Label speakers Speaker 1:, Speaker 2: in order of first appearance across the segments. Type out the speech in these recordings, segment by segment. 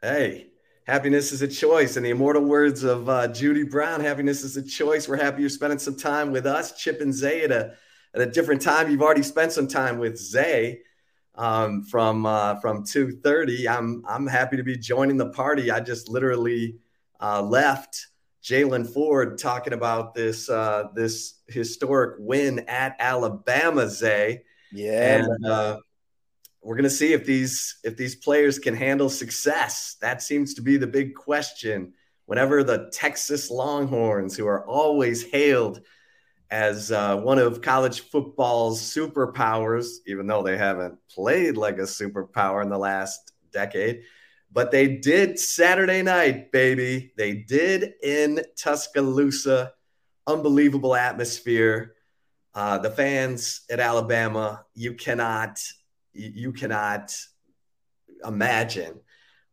Speaker 1: Hey, happiness is a choice. In the immortal words of uh, Judy Brown, happiness is a choice. We're happy you're spending some time with us, Chip and Zay, at a, at a different time. You've already spent some time with Zay um, from uh, from 2:30. I'm I'm happy to be joining the party. I just literally uh, left Jaylan Ford talking about this uh, this historic win at Alabama. Zay,
Speaker 2: yeah,
Speaker 1: and uh, we're going to see if these if these players can handle success. That seems to be the big question. Whenever the Texas Longhorns, who are always hailed as uh, one of college football's superpowers, even though they haven't played like a superpower in the last decade, but they did Saturday night, baby. They did in Tuscaloosa. Unbelievable atmosphere. Uh, the fans at Alabama, you cannot you cannot imagine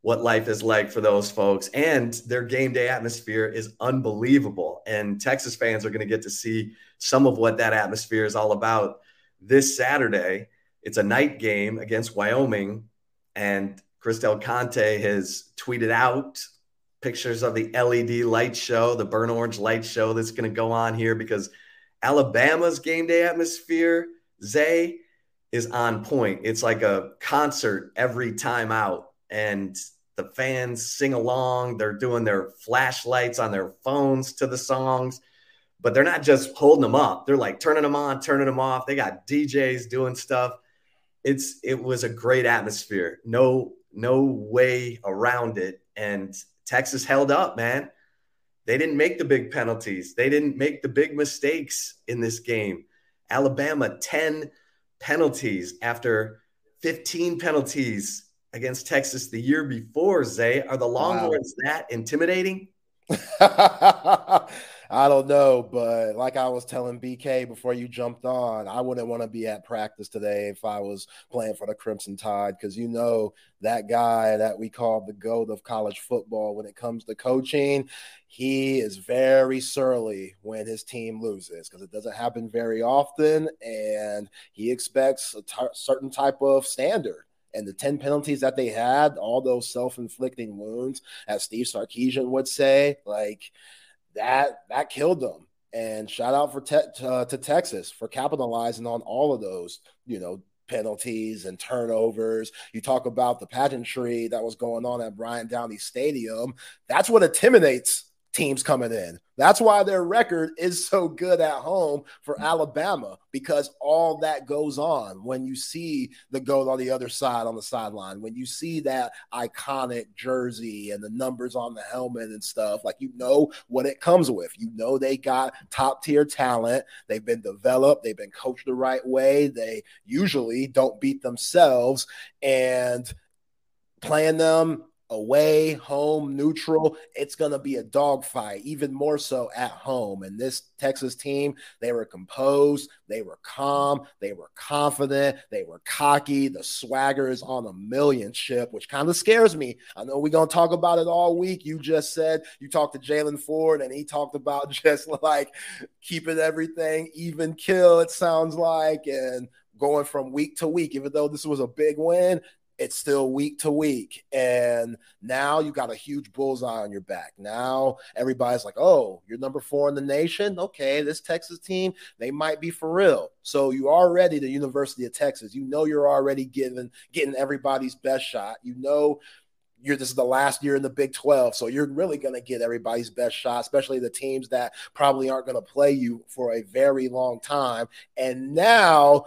Speaker 1: what life is like for those folks. And their game day atmosphere is unbelievable. And Texas fans are going to get to see some of what that atmosphere is all about this Saturday. It's a night game against Wyoming. And Chris Del Conte has tweeted out pictures of the LED light show, the burn orange light show that's going to go on here because Alabama's game day atmosphere, Zay, is on point. It's like a concert every time out, and the fans sing along. They're doing their flashlights on their phones to the songs, but they're not just holding them up. They're like turning them on, turning them off. They got DJs doing stuff. It's it was a great atmosphere. No no way around it. And Texas held up, man. They didn't make the big penalties. They didn't make the big mistakes in this game. Alabama 10 penalties after 15 penalties against Texas the year before, Zay. Are the Longhorns wow. that intimidating?
Speaker 2: I don't know, but like I was telling BK before you jumped on, I wouldn't want to be at practice today if I was playing for the Crimson Tide because you know that guy that we call the goat of college football when it comes to coaching, he is very surly when his team loses because it doesn't happen very often, and he expects a t- certain type of standard and the 10 penalties that they had, all those self inflicting wounds, as Steve Sarkisian would say, like that, that killed them. And shout out for te- uh, to Texas for capitalizing on all of those, you know, penalties and turnovers. You talk about the pageantry that was going on at Bryant-Denny Stadium. That's what intimidates teams coming in. That's why their record is so good at home for mm-hmm. Alabama because all that goes on. When you see the goat on the other side on the sideline, when you see that iconic jersey and the numbers on the helmet and stuff, like you know what it comes with. You know they got top tier talent, they've been developed, they've been coached the right way, they usually don't beat themselves. And playing them away, home, neutral, it's going to be a dogfight, even more so at home. And this Texas team, they were composed, they were calm, they were confident, they were cocky. The swagger is on a million ship, which kind of scares me. I know we're going to talk about it all week. You just said you talked to Jaylan Ford, and he talked about just like keeping everything even kill, it sounds like, and going from week to week, even though this was a big win, it's still week to week. And now you got a huge bullseye on your back. Now everybody's like, oh, you're number four in the nation. Okay, this Texas team, they might be for real. So you already the University of Texas. You know you're already giving getting everybody's best shot. You know you're this is the last year in the Big 12, so you're really going to get everybody's best shot, especially the teams that probably aren't going to play you for a very long time. And now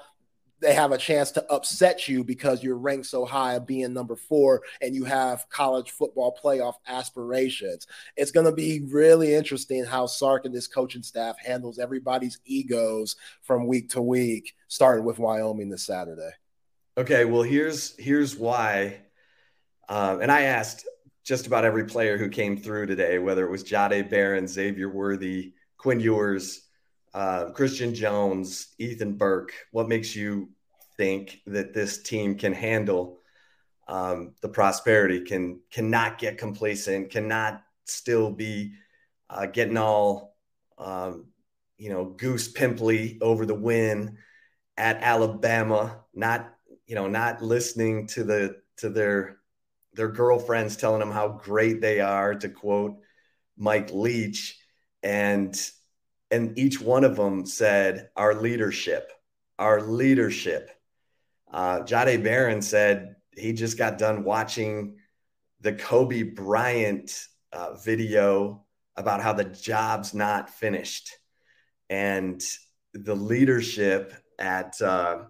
Speaker 2: they have a chance to upset you because you're ranked so high of being number four and you have college football playoff aspirations. It's going to be really interesting how Sark and this coaching staff handles everybody's egos from week to week, starting with Wyoming this Saturday.
Speaker 1: Okay, well here's here's why, um, and I asked just about every player who came through today, whether it was Jahdae Barron, Xavier Worthy, Quinn Ewers uh, Christian Jones, Ethan Burke, what makes you think that this team can handle um, the prosperity, can cannot get complacent, cannot still be uh, getting all um, you know goose pimply over the win at Alabama, not you know not listening to the to their their girlfriends telling them how great they are, to quote Mike Leach, and and each one of them said, "Our leadership, our leadership." Uh, Jahdae Barron said he just got done watching the Kobe Bryant uh, video about how the job's not finished, and the leadership at uh,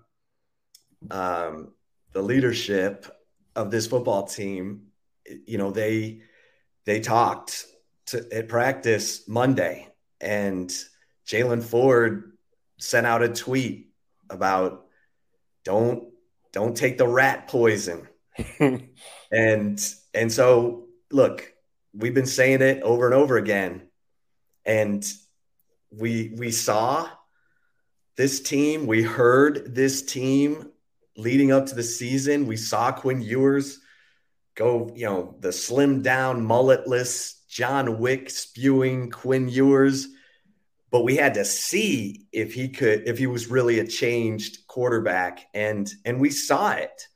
Speaker 1: um, the leadership of this football team, you know, they they talked to, at practice Monday, and Jaylan Ford sent out a tweet about don't don't take the rat poison, and and so look, we've been saying it over and over again, and we we saw this team, we heard this team leading up to the season. We saw Quinn Ewers go, you know, the slim down, mulletless John Wick spewing Quinn Ewers. But we had to see if he could, if he was really a changed quarterback, and and we saw it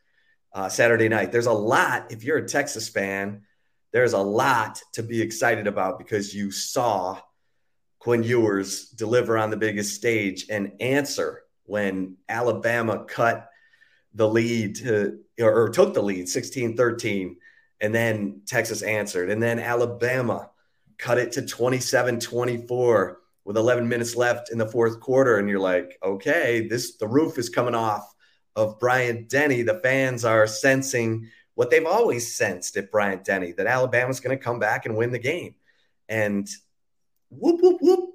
Speaker 1: uh, Saturday night. There's a lot. If you're a Texas fan, there's a lot to be excited about because you saw Quinn Ewers deliver on the biggest stage and answer when Alabama cut the lead to, or, or took the lead 16 13. And then Texas answered. And then Alabama cut it to 27 24 with 11 minutes left in the fourth quarter. And you're like, okay, this, the roof is coming off of Bryant Denny. The fans are sensing what they've always sensed at Bryant Denny that Alabama's going to come back and win the game. And whoop, whoop, whoop.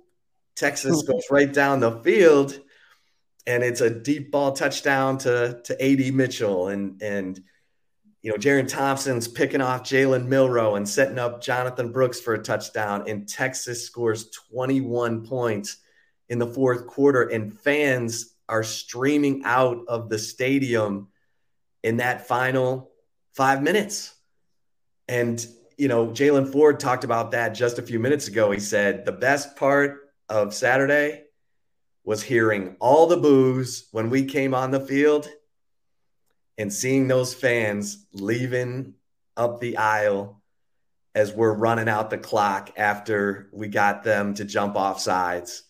Speaker 1: Texas hmm. goes right down the field and it's a deep ball touchdown to to AD Mitchell and and you know Jerrin Thompson's picking off Jalen Milroe and setting up Jonathan Brooks for a touchdown and Texas scores 21 points in the fourth quarter and fans are streaming out of the stadium in that final 5 minutes. And you know Jaylan Ford talked about that just a few minutes ago. He said the best part of Saturday was hearing all the boos when we came on the field and seeing those fans leaving up the aisle as we're running out the clock after we got them to jump off sides.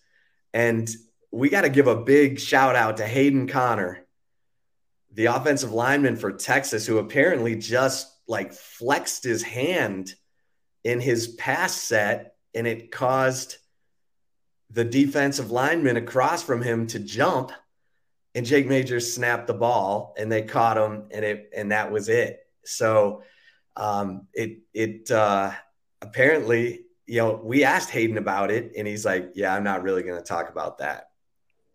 Speaker 1: And we got to give a big shout out to Hayden Conner, the offensive lineman for Texas, who apparently just like flexed his hand in his pass set and it caused the defensive lineman across from him to jump and Jake Majors snapped the ball and they caught him and it and that was it. So um, it it uh, apparently you know we asked Hayden about it and he's like, yeah, I'm not really going to talk about that.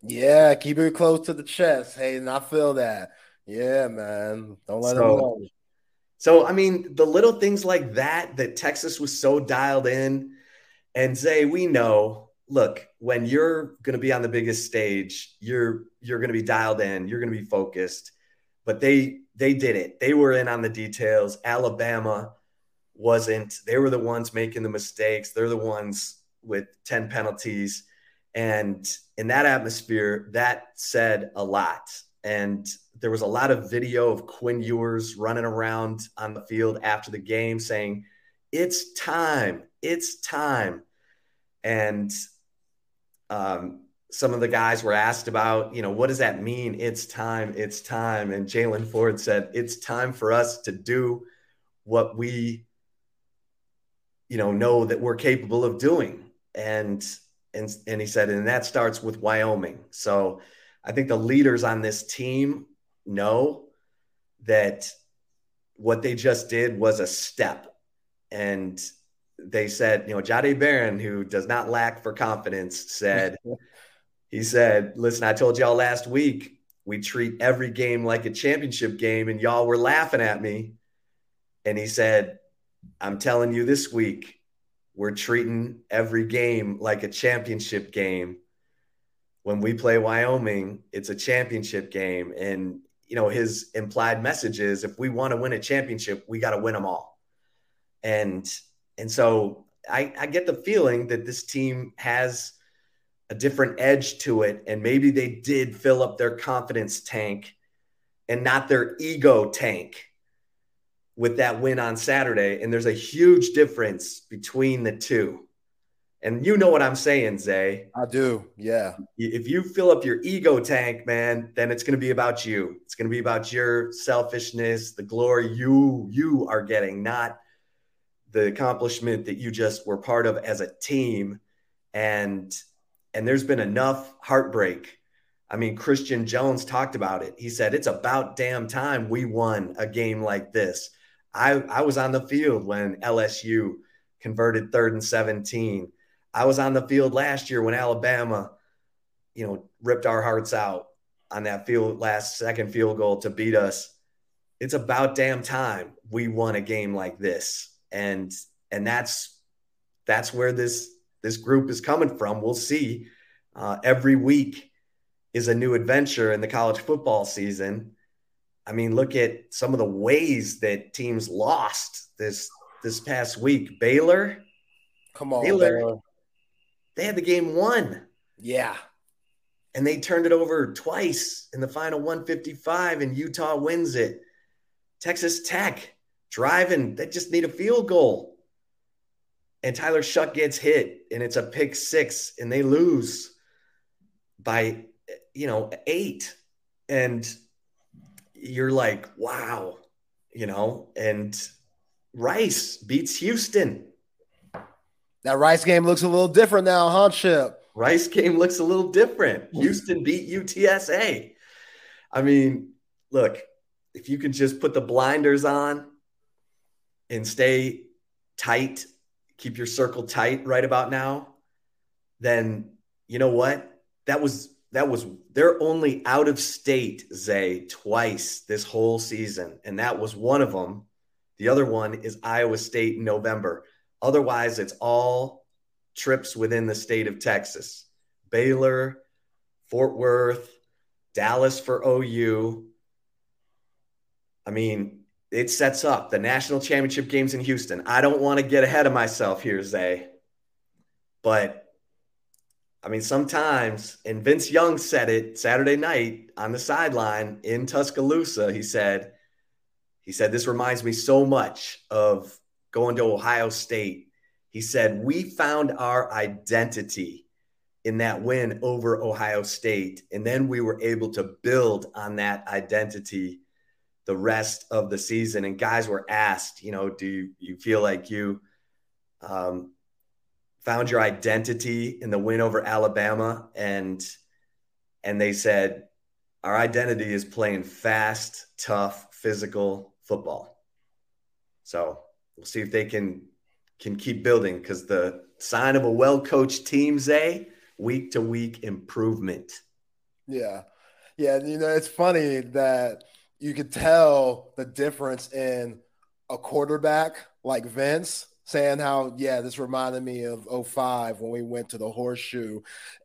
Speaker 2: Yeah, keep it close to the chest, Hayden. I feel that. Yeah, man. Don't let so, him know.
Speaker 1: So I mean, the little things like that that Texas was so dialed in, and say we know look, when you're going to be on the biggest stage, you're you're going to be dialed in, you're going to be focused. But they they did it. They were in on the details. Alabama wasn't. They were the ones making the mistakes. They're the ones with 10 penalties. And in that atmosphere, that said a lot. And there was a lot of video of Quinn Ewers running around on the field after the game saying, It's time. It's time. And um, some of the guys were asked about, you know, what does that mean? It's time, it's time. And Jaylan Ford said, it's time for us to do what we, you know, know that we're capable of doing. And and and he said, and that starts with Wyoming. So I think the leaders on this team know that what they just did was a step. And they said, you know, Jahdae Barron, who does not lack for confidence, said, he said, listen, I told y'all last week we treat every game like a championship game, and y'all were laughing at me. And he said, I'm telling you this week, we're treating every game like a championship game. When we play Wyoming, it's a championship game. And, you know, his implied message is if we want to win a championship, we got to win them all. And and so I, I get the feeling that this team has a different edge to it. And maybe they did fill up their confidence tank and not their ego tank with that win on Saturday. And there's a huge difference between the two. And you know what I'm saying, Zay.
Speaker 2: I do. Yeah.
Speaker 1: If you fill up your ego tank, man, then it's going to be about you. It's going to be about your selfishness, the glory you you are getting, not the accomplishment that you just were part of as a team. And and there's been enough heartbreak. I mean, Christian Jones talked about it. He said it's about damn time we won a game like this. I I was on the field when LSU converted third and 17 I was on the field last year when Alabama, you know, ripped our hearts out on that field last second field goal to beat us. It's about damn time we won a game like this. And and that's that's where this this group is coming from. We'll see. Uh, every week is a new adventure in the college football season. I mean, look at some of the ways that teams lost this this past week. Baylor,
Speaker 2: come on, Baylor, Baylor
Speaker 1: they had the game won.
Speaker 2: Yeah.
Speaker 1: And they turned it over twice in the final 155, and Utah wins it. Texas Tech driving, they just need a field goal. And Tyler Shough gets hit, and it's a pick six, and they lose by, you know, eight. And you're like, wow, you know, and Rice beats Houston
Speaker 2: that Rice game looks a little different now, huh, Chip?
Speaker 1: Rice game looks a little different. Houston beat UTSA. I mean, look, if you can just put the blinders on and stay tight, keep your circle tight right about now, then you know what? That was that was they're only out of state, Zay, twice this whole season, and that was one of them. The other one is Iowa State in November. Otherwise, it's all trips within the state of Texas Baylor, Fort Worth, Dallas for OU. I mean, it sets up the national championship games in Houston. I don't want to get ahead of myself here, Zay, but I mean, sometimes, and Vince Young said it Saturday night on the sideline in Tuscaloosa. He said, he said, this reminds me so much of going to Ohio State. He said, We found our identity in that win over Ohio State. And then we were able to build on that identity the rest of the season. And guys were asked, you know, do you, you feel like you um, found your identity in the win over Alabama? And and they said, our identity is playing fast, tough, physical football. So we'll see if they can can keep building because the sign of a well coached team, Zay, week to week improvement.
Speaker 2: Yeah. Yeah. You know, it's funny that you could tell the difference in a quarterback like Vince saying how yeah this reminded me of 05 when we went to the horseshoe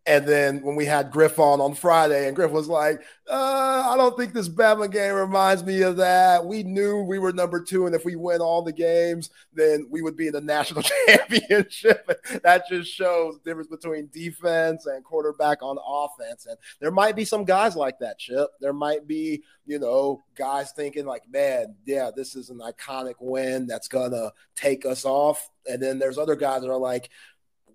Speaker 2: and then when we had griff on on friday and griff was like uh, i don't think this bama game reminds me of that. We knew we were number two and if we win all the games then we would be in the national championship. That just shows the difference between defense and quarterback on offense. And there might be some guys like that chip. There might be you know guys thinking like man yeah this is an iconic win that's gonna take us off. And then there's other guys that are like,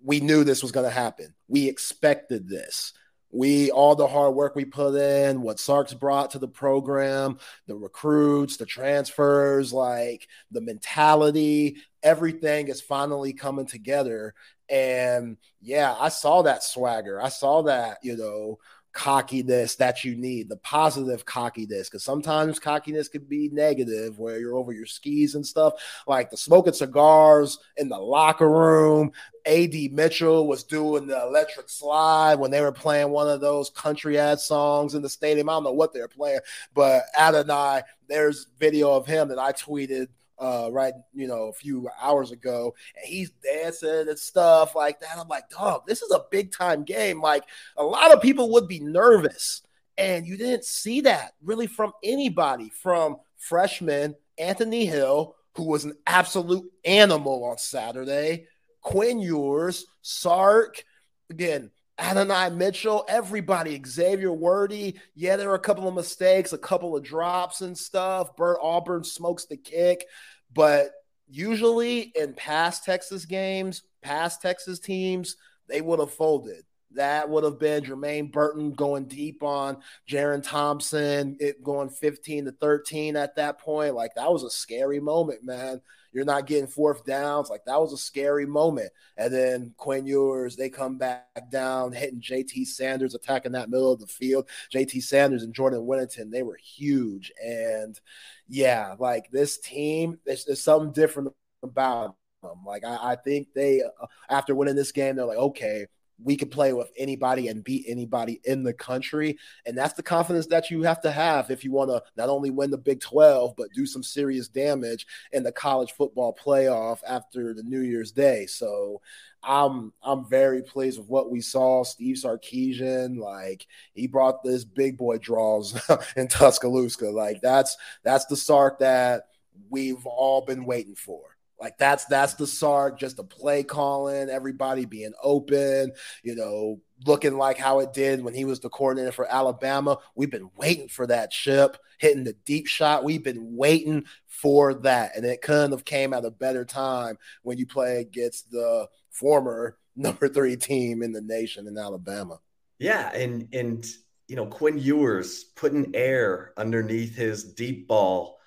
Speaker 2: we knew this was going to happen. We expected this. We all the hard work we put in, what Sark's brought to the program, the recruits, the transfers, like the mentality, everything is finally coming together. And yeah, I saw that swagger. I saw that, you know, cockiness that you need, the positive cockiness, because sometimes cockiness could be negative where you're over your skis and stuff, like the smoking cigars in the locker room. AD Mitchell was doing the electric slide when they were playing one of those country ad songs in the stadium. I don't know what they're playing, but Adonai, there's video of him that I tweeted uh, right, you know, a few hours ago, and he's dancing and stuff like that. I'm like, dog, this is a big time game. Like, a lot of people would be nervous, and you didn't see that really from anybody from freshman Anthony Hill, who was an absolute animal on Saturday, Quinn Ewers, Sark, again, Adonai Mitchell, everybody, Xavier Worthy. Yeah, there are a couple of mistakes, a couple of drops and stuff. Bert Auburn smokes the kick, but usually in past Texas games, past Texas teams, they would have folded. That would have been Jermaine Burton going deep on Jerrin Thompson, it going 15 to 13 at that point. Like that was a scary moment, man. You're not getting fourth downs. Like that was a scary moment. And then Quinn Ewers, they come back down, hitting JT Sanders, attacking that middle of the field. JT Sanders and Jordan Whittington, they were huge. And yeah, like this team, there's, there's something different about them. Like I, I think they, uh, after winning this game, they're like, okay, we can play with anybody and beat anybody in the country. And that's the confidence that you have to have if you want to not only win the Big 12, but do some serious damage in the college football playoff after the New Year's Day. So I'm I'm very pleased with what we saw. Steve Sarkisian, like he brought this big boy draws in Tuscaloosa. Like that's that's the Sark that we've all been waiting for. Like that's that's the Sark, just the play calling, everybody being open, you know, looking like how it did when he was the coordinator for Alabama. We've been waiting for that ship hitting the deep shot. We've been waiting for that, and it couldn't have came at a better time when you play against the former number three team in the nation in Alabama.
Speaker 1: Yeah, and and you know Quinn Ewers putting air underneath his deep ball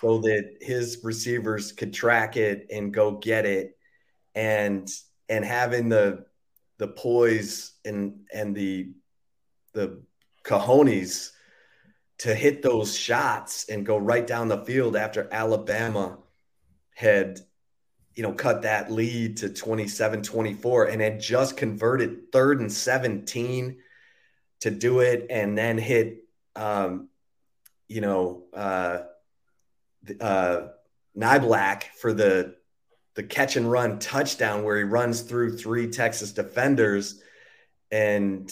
Speaker 1: so that his receivers could track it and go get it. And and having the the poise and and the the cojones to hit those shots and go right down the field after Alabama had you know cut that lead to 27-24 and had just converted third and 17 to do it and then hit um you know uh uh, Niblack for the the catch and run touchdown where he runs through three Texas defenders, and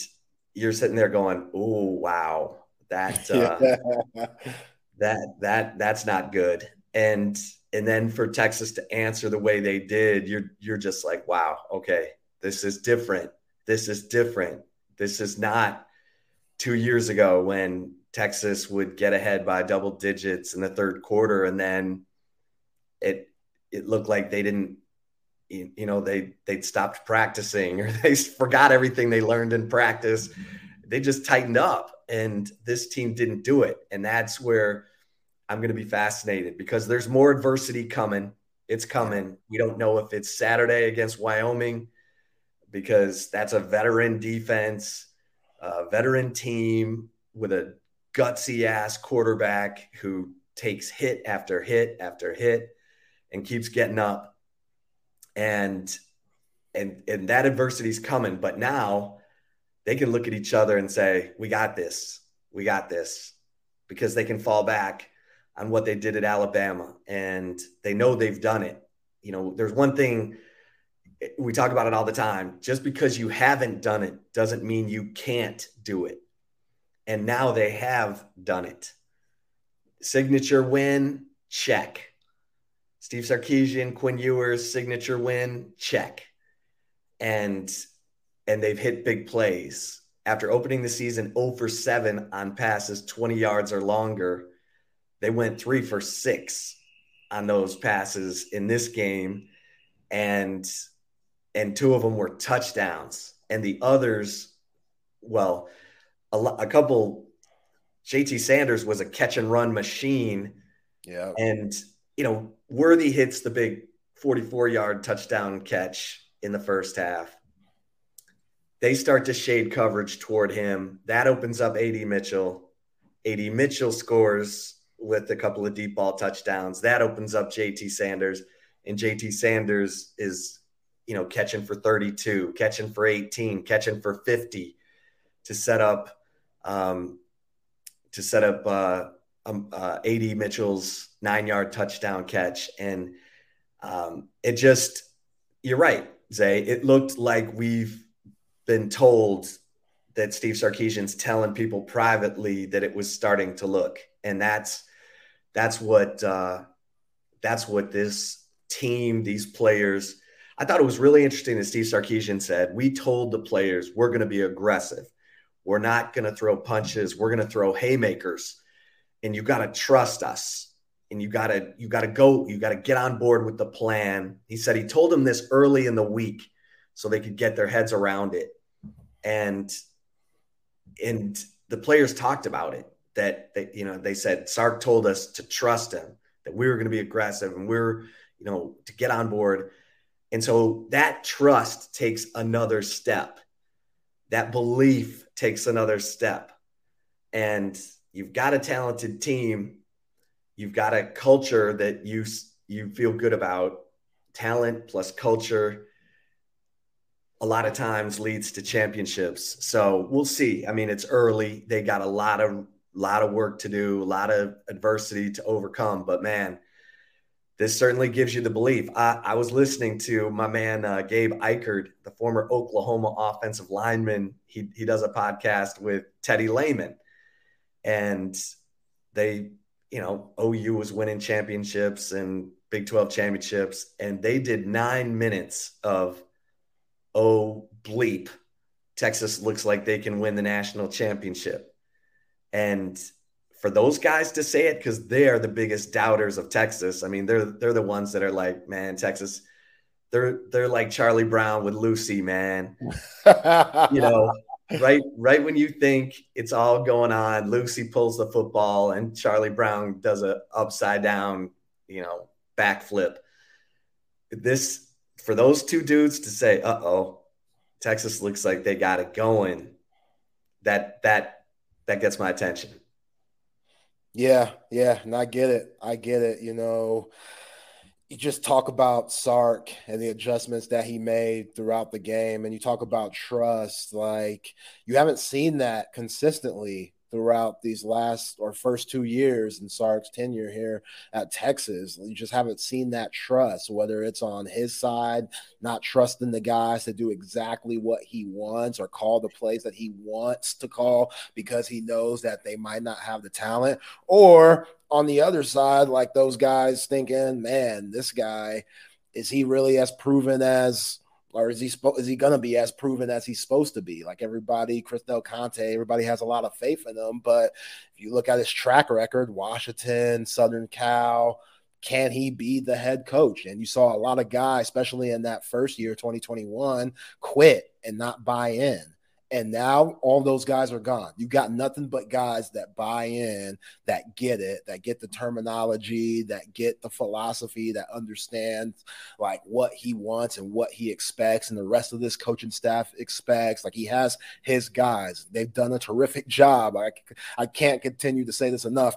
Speaker 1: you're sitting there going, "Oh wow, that uh, that that that's not good." And and then for Texas to answer the way they did, you're you're just like, "Wow, okay, this is different. This is different. This is not two years ago when Texas would get ahead by double digits in the third quarter, and then it it looked like they didn't, you know, they they'd stopped practicing or they forgot everything they learned in practice. They just tightened up, and this team didn't do it, and that's where I'm going to be fascinated because there's more adversity coming. It's coming. We don't know if it's Saturday against Wyoming because that's a veteran defense, a veteran team with a gutsy ass quarterback who takes hit after hit after hit and keeps getting up. And and and that adversity is coming but now they can look at each other and say we got this. We got this because they can fall back on what they did at Alabama and they know they've done it. You know there's one thing we talk about it all the time. Just because you haven't done it doesn't mean you can't do it and now they have done it. Signature win, check. Steve Sarkisian, Quinn Ewers, signature win, check. And and they've hit big plays. After opening the season 0 for 7 on passes 20 yards or longer, they went 3 for 6 on those passes in this game and and two of them were touchdowns and the others well a, a couple. JT Sanders was a catch and run machine.
Speaker 2: Yeah.
Speaker 1: And, you know, Worthy hits the big 44 yard touchdown catch in the first half. They start to shade coverage toward him. That opens up AD Mitchell. AD Mitchell scores with a couple of deep ball touchdowns. That opens up JT Sanders. And JT Sanders is, you know, catching for 32, catching for 18, catching for 50 to set up um, to set up uh, um, uh, AD Mitchell's nine yard touchdown catch. And um, it just, you're right, Zay. It looked like we've been told that Steve Sarkisian's telling people privately that it was starting to look. And that's, that's what, uh, that's what this team, these players, I thought it was really interesting that Steve Sarkisian said, We told the players we're going to be aggressive. We're not going to throw punches. We're going to throw haymakers. And you got to trust us. And you got to you got to go, you got to get on board with the plan. He said he told them this early in the week so they could get their heads around it. And and the players talked about it that they, you know, they said Sark told us to trust him, that we were going to be aggressive and we we're, you know, to get on board. And so that trust takes another step. That belief takes another step. And you've got a talented team. You've got a culture that you you feel good about. Talent plus culture a lot of times leads to championships. So we'll see. I mean, it's early. They got a lot of lot of work to do, a lot of adversity to overcome. But man, this certainly gives you the belief. I, I was listening to my man uh, Gabe Ikard, the former Oklahoma offensive lineman. He he does a podcast with Teddy Lehman, and they, you know, OU was winning championships and Big Twelve championships, and they did nine minutes of oh bleep, Texas looks like they can win the national championship, and for those guys to say it because they are the biggest doubters of Texas. I mean, they're they're the ones that are like, man, Texas, they're they're like Charlie Brown with Lucy, man. you know, right right when you think it's all going on, Lucy pulls the football and Charlie Brown does a upside down, you know, backflip. This for those two dudes to say, "Uh oh, Texas looks like they got it going." That that that gets my attention.
Speaker 2: Yeah, yeah, and I get it. I get it. You know, you just talk about Sark and the adjustments that he made throughout the game, and you talk about trust. Like you haven't seen that consistently throughout these last or first two years in Sark's tenure here at Texas. You just haven't seen that trust, whether it's on his side, not trusting the guys to do exactly what he wants or call the plays that he wants to call because he knows that they might not have the talent, or on the other side, like those guys thinking, man, this guy is he really as proven as or is he spo- is he gonna be as proven as he's supposed to be? Like everybody, Chris Del Conte, everybody has a lot of faith in him. But if you look at his track record, Washington, Southern Cal, can he be the head coach? And you saw a lot of guys, especially in that first year, 2021, quit and not buy in. And now all those guys are gone. You got nothing but guys that buy in, that get it, that get the terminology, that get the philosophy, that understand like what he wants and what he expects, and the rest of this coaching staff expects. Like he has his guys. They've done a terrific job. I, I can't continue to say this enough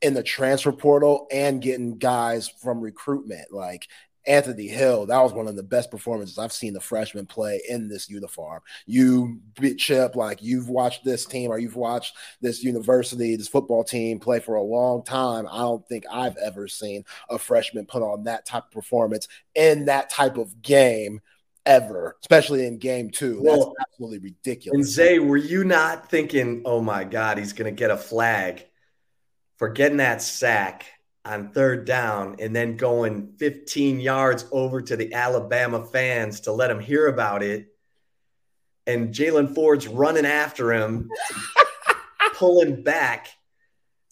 Speaker 2: in the transfer portal and getting guys from recruitment. Like Anthony Hill, that was one of the best performances I've seen the freshman play in this uniform. You, Chip, like you've watched this team or you've watched this university, this football team play for a long time. I don't think I've ever seen a freshman put on that type of performance in that type of game ever, especially in game two. Well, That's absolutely ridiculous.
Speaker 1: And Zay, were you not thinking, oh my God, he's going to get a flag for getting that sack? On third down and then going 15 yards over to the Alabama fans to let them hear about it. And Jaylan Ford's running after him, pulling back.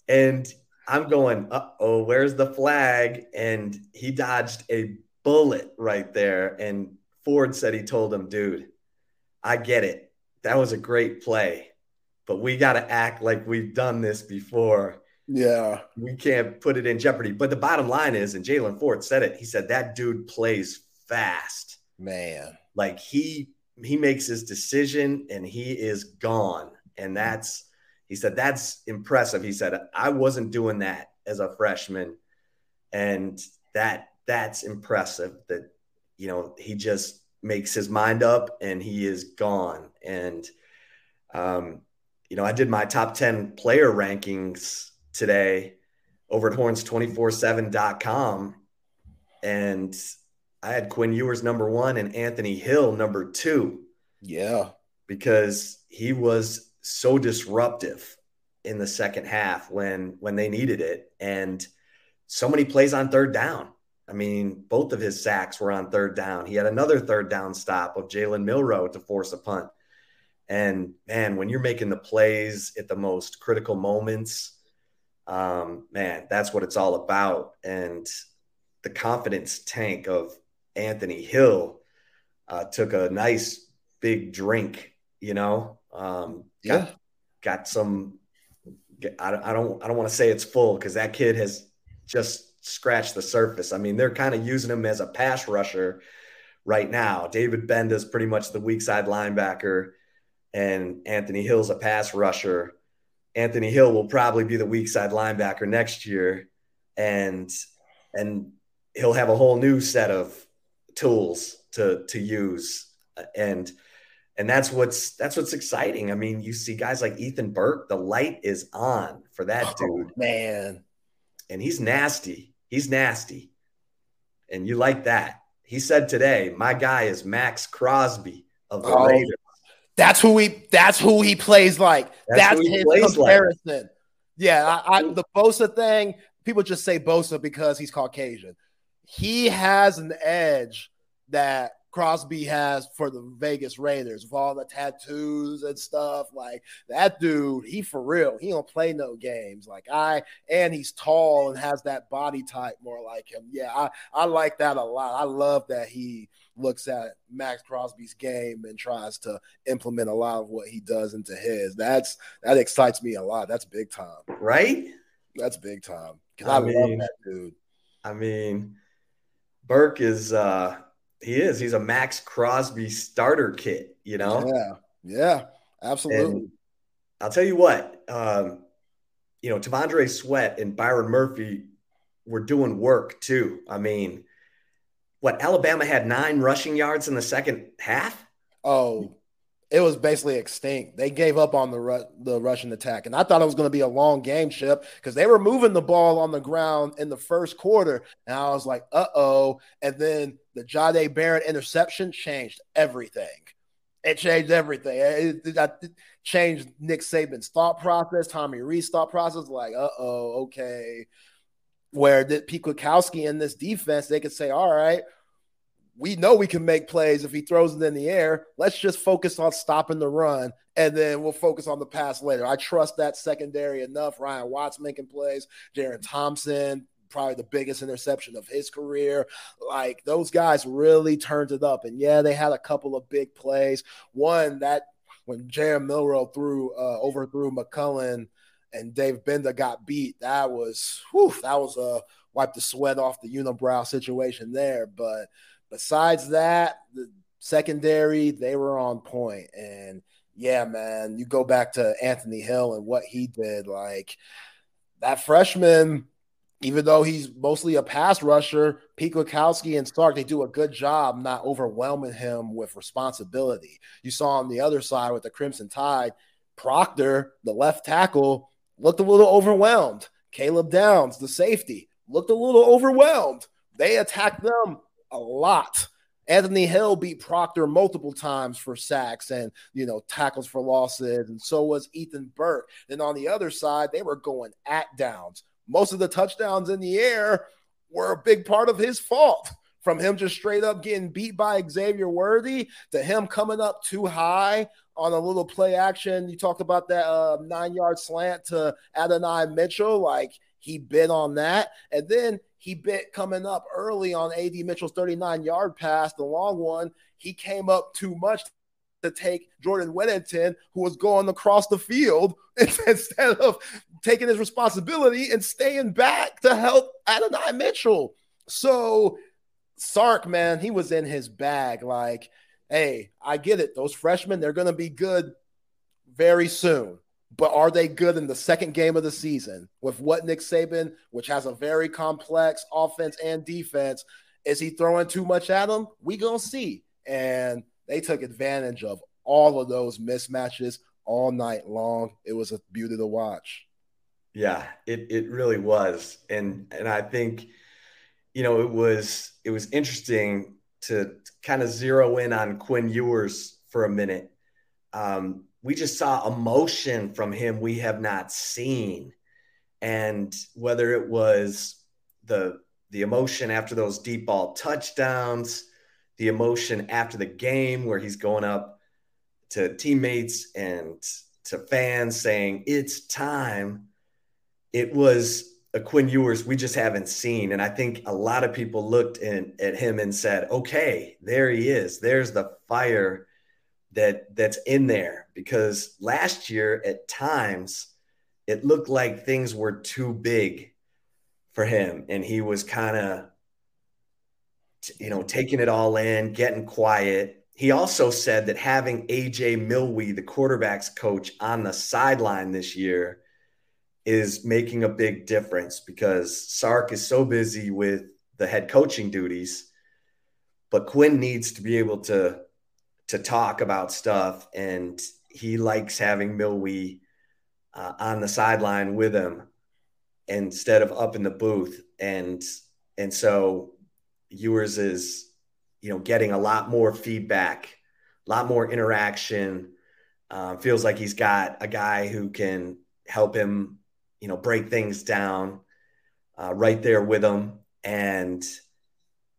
Speaker 1: And I'm going, uh oh, where's the flag? And he dodged a bullet right there. And Ford said he told him, dude, I get it. That was a great play, but we got to act like we've done this before
Speaker 2: yeah.
Speaker 1: We can't put it in jeopardy. But the bottom line is, and Jaylan Ford said it, he said that dude plays fast.
Speaker 2: Man.
Speaker 1: Like he he makes his decision and he is gone. And that's he said that's impressive. He said, I wasn't doing that as a freshman. And that that's impressive that you know he just makes his mind up and he is gone. And um, you know, I did my top 10 player rankings today over at horns247.com. And I had Quinn Ewers number one and Anthony Hill number two.
Speaker 2: Yeah.
Speaker 1: Because he was so disruptive in the second half when when they needed it. And so many plays on third down. I mean, both of his sacks were on third down. He had another third down stop of Jalen Milroe to force a punt. And man, when you're making the plays at the most critical moments, um, man, that's what it's all about. And the confidence tank of Anthony Hill uh, took a nice big drink, you know, um, got, yeah. got some, I, I don't, I don't want to say it's full because that kid has just scratched the surface. I mean, they're kind of using him as a pass rusher right now. David Gbenda's pretty much the weak side linebacker, and Anthony Hill's a pass rusher. Anthony Hill will probably be the weak side linebacker next year, and and he'll have a whole new set of tools to to use, and and that's what's that's what's exciting. I mean, you see guys like Ethan Burke, the light is on for that oh, dude,
Speaker 2: man,
Speaker 1: and he's nasty. He's nasty. And you like that. He said today, my guy is Maxx Crosby of the oh, Raiders.
Speaker 2: That's who he that's who he plays like. That's, that's his comparison. Like. Yeah, I, I, the Bosa thing, people just say Bosa because he's Caucasian. He has an edge that Crosby has for the Vegas Raiders with all the tattoos and stuff. Like that dude, he for real. He don't play no games. Like I and he's tall and has that body type more like him. Yeah, I, I like that a lot. I love that he looks at Maxx Crosby's game and tries to implement a lot of what he does into his. That's that excites me a lot. That's big time.
Speaker 1: Right?
Speaker 2: That's big time. I, I mean, love that dude.
Speaker 1: I mean, Burke is uh he is. He's a Maxx Crosby starter kit, you know?
Speaker 2: Yeah. Yeah. Absolutely. And
Speaker 1: I'll tell you what, um, you know, T'Vondre Sweat and Byron Murphy were doing work too. I mean, what Alabama had nine rushing yards in the second half?
Speaker 2: Oh, it was basically extinct. They gave up on the ru- the Russian attack, and I thought it was going to be a long game, Chip, because they were moving the ball on the ground in the first quarter, and I was like, "Uh oh!" And then the Jahdae Barron interception changed everything. It changed everything. It, it, it changed Nick Saban's thought process, Tommy Rees' thought process. Like, "Uh oh, okay." Where did Pete Kwiatkowski in this defense? They could say, "All right." We know we can make plays if he throws it in the air. Let's just focus on stopping the run, and then we'll focus on the pass later. I trust that secondary enough. Ryan Watts making plays, Jerrin Thompson, probably the biggest interception of his career. Like those guys really turned it up. And yeah, they had a couple of big plays. One that when Jalen Milroe threw uh, overthrew McCullough and Dave Gbenda got beat, that was whew, that was a wipe the sweat off the unibrow situation there. But besides that, the secondary, they were on point. And yeah, man, you go back to Anthony Hill and what he did. Like that freshman, even though he's mostly a pass rusher, Pete and Sark, they do a good job not overwhelming him with responsibility. You saw on the other side with the Crimson Tide, Proctor, the left tackle, looked a little overwhelmed. Caleb Downs, the safety, looked a little overwhelmed. They attacked them a lot. Anthony Hill beat Proctor multiple times for sacks and you know tackles for losses, and so was Ethan Burke. Then on the other side, they were going at downs. Most of the touchdowns in the air were a big part of his fault. From him just straight up getting beat by Xavier Worthy to him coming up too high on a little play action. You talked about that uh, nine yard slant to Adonai Mitchell. Like he bit on that. And then he bit coming up early on AD Mitchell's 39 yard pass, the long one. He came up too much to take Jordan Whittington, who was going across the field instead of taking his responsibility and staying back to help Adonai Mitchell. So Sark, man, he was in his bag. Like, hey, I get it. Those freshmen, they're going to be good very soon but are they good in the second game of the season with what Nick Saban, which has a very complex offense and defense, is he throwing too much at them? We gonna see. And they took advantage of all of those mismatches all night long. It was a beauty to watch.
Speaker 1: Yeah, it it really was, and and I think, you know, it was it was interesting to kind of zero in on Quinn Ewers for a minute. Um, we just saw emotion from him we have not seen. And whether it was the the emotion after those deep ball touchdowns, the emotion after the game where he's going up to teammates and to fans saying, It's time. It was a Quinn Ewers we just haven't seen. And I think a lot of people looked in, at him and said, okay, there he is. There's the fire that that's in there. Because last year at times it looked like things were too big for him. And he was kind of you know, taking it all in, getting quiet. He also said that having AJ Milwee, the quarterback's coach, on the sideline this year is making a big difference because Sark is so busy with the head coaching duties, but Quinn needs to be able to to talk about stuff, and he likes having Milwee uh, on the sideline with him instead of up in the booth, and and so Ewers is you know getting a lot more feedback, a lot more interaction. Uh, feels like he's got a guy who can help him you know, break things down uh, right there with him, And,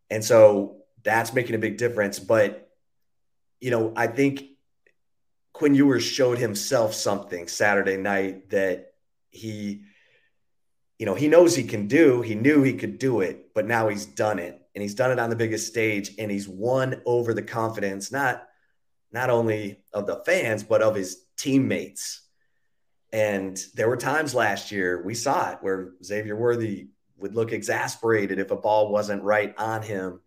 Speaker 1: and so that's making a big difference. But, you know, I think Quinn Ewers showed himself something Saturday night that he, you know, he knows he can do. He knew he could do it, but now he's done it. And he's done it on the biggest stage and he's won over the confidence, not not only of the fans, but of his teammates. And there were times last year we saw it where Xavier Worthy would look exasperated if a ball wasn't right on him.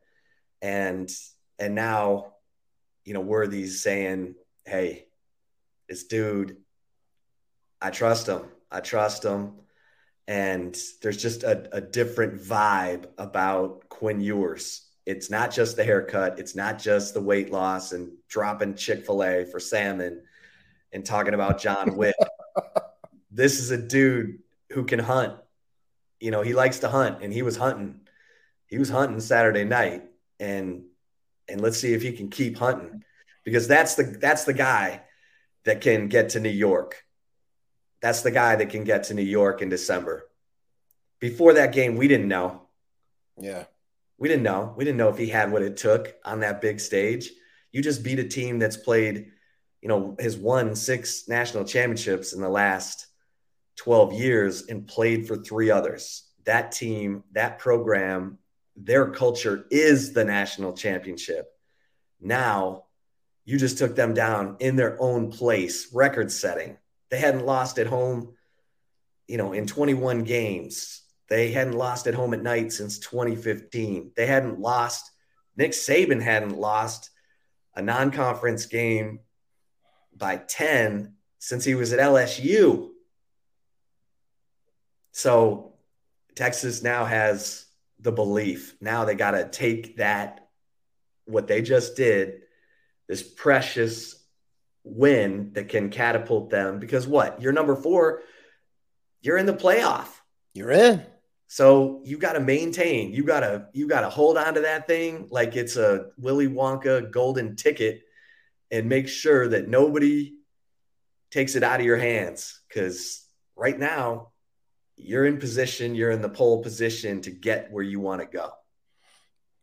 Speaker 1: And and now, you know, Worthy's saying, Hey, this dude, I trust him. I trust him. And there's just a, a different vibe about Quinn Ewers. It's not just the haircut, it's not just the weight loss and dropping Chick-fil-A for salmon and talking about John Wick this is a dude who can hunt. You know, he likes to hunt and he was hunting. He was hunting Saturday night and and let's see if he can keep hunting because that's the that's the guy that can get to New York. That's the guy that can get to New York in December. Before that game, we didn't know.
Speaker 2: Yeah.
Speaker 1: We didn't know. We didn't know if he had what it took on that big stage. You just beat a team that's played, you know, has won six national championships in the last 12 years and played for three others. That team, that program, their culture is the national championship. Now, you just took them down in their own place, record setting. They hadn't lost at home, you know, in 21 games. They hadn't lost at home at night since 2015. They hadn't lost, Nick Saban hadn't lost a non conference game by 10 since he was at LSU. So Texas now has the belief. Now they got to take that, what they just did, this precious win that can catapult them. Because what? You're number four, you're in the playoff.
Speaker 2: You're in.
Speaker 1: So you got to maintain. You got to you got to hold on to that thing like it's a Willy Wonka golden ticket, and make sure that nobody takes it out of your hands. Because right now you're in position, you're in the pole position to get where you want to go.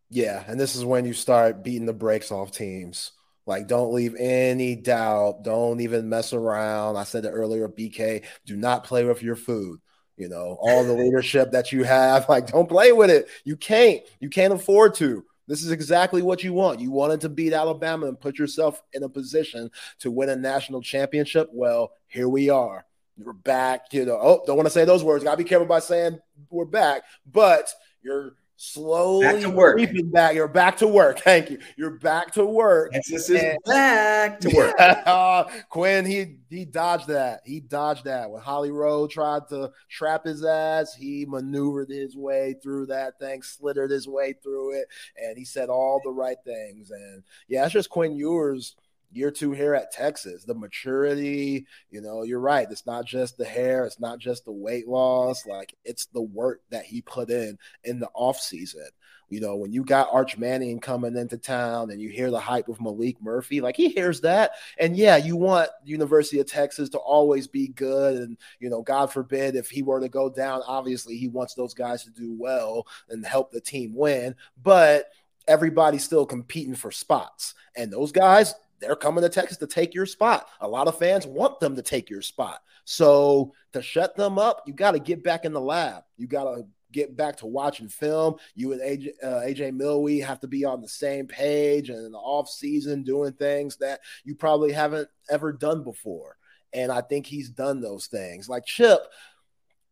Speaker 2: Yeah, and this is when you start beating the brakes off teams. Like, don't leave any doubt. Don't even mess around. I said it earlier, BK, do not play with your food. You know, all the leadership that you have, like, don't play with it. You can't. You can't afford to. This is exactly what you want. You wanted to beat Alabama and put yourself in a position to win a national championship. Well, here we are. We're back. You know, oh, don't want to say those words. Gotta be careful by saying we're back, but you're slowly
Speaker 1: back to work.
Speaker 2: back. You're back to work. Thank you. You're back to work.
Speaker 1: This is and, back to work.
Speaker 2: uh, Quinn, he he dodged that. He dodged that. When Holly Rowe tried to trap his ass, he maneuvered his way through that thing, slithered his way through it, and he said all the right things. And yeah, it's just Quinn Ewers – year two here at Texas. The maturity, you know, you're right. It's not just the hair, it's not just the weight loss. Like it's the work that he put in in the off season. You know, when you got Arch Manning coming into town and you hear the hype of Maalik Murphy, like he hears that. And yeah, you want University of Texas to always be good. And, you know, God forbid if he were to go down, obviously he wants those guys to do well and help the team win. But everybody's still competing for spots. And those guys, they're coming to Texas to take your spot. A lot of fans want them to take your spot. So to shut them up, you got to get back in the lab. You got to get back to watching film. You and AJ, uh, AJ Milwee have to be on the same page and in the off season doing things that you probably haven't ever done before. And I think he's done those things. Like Chip,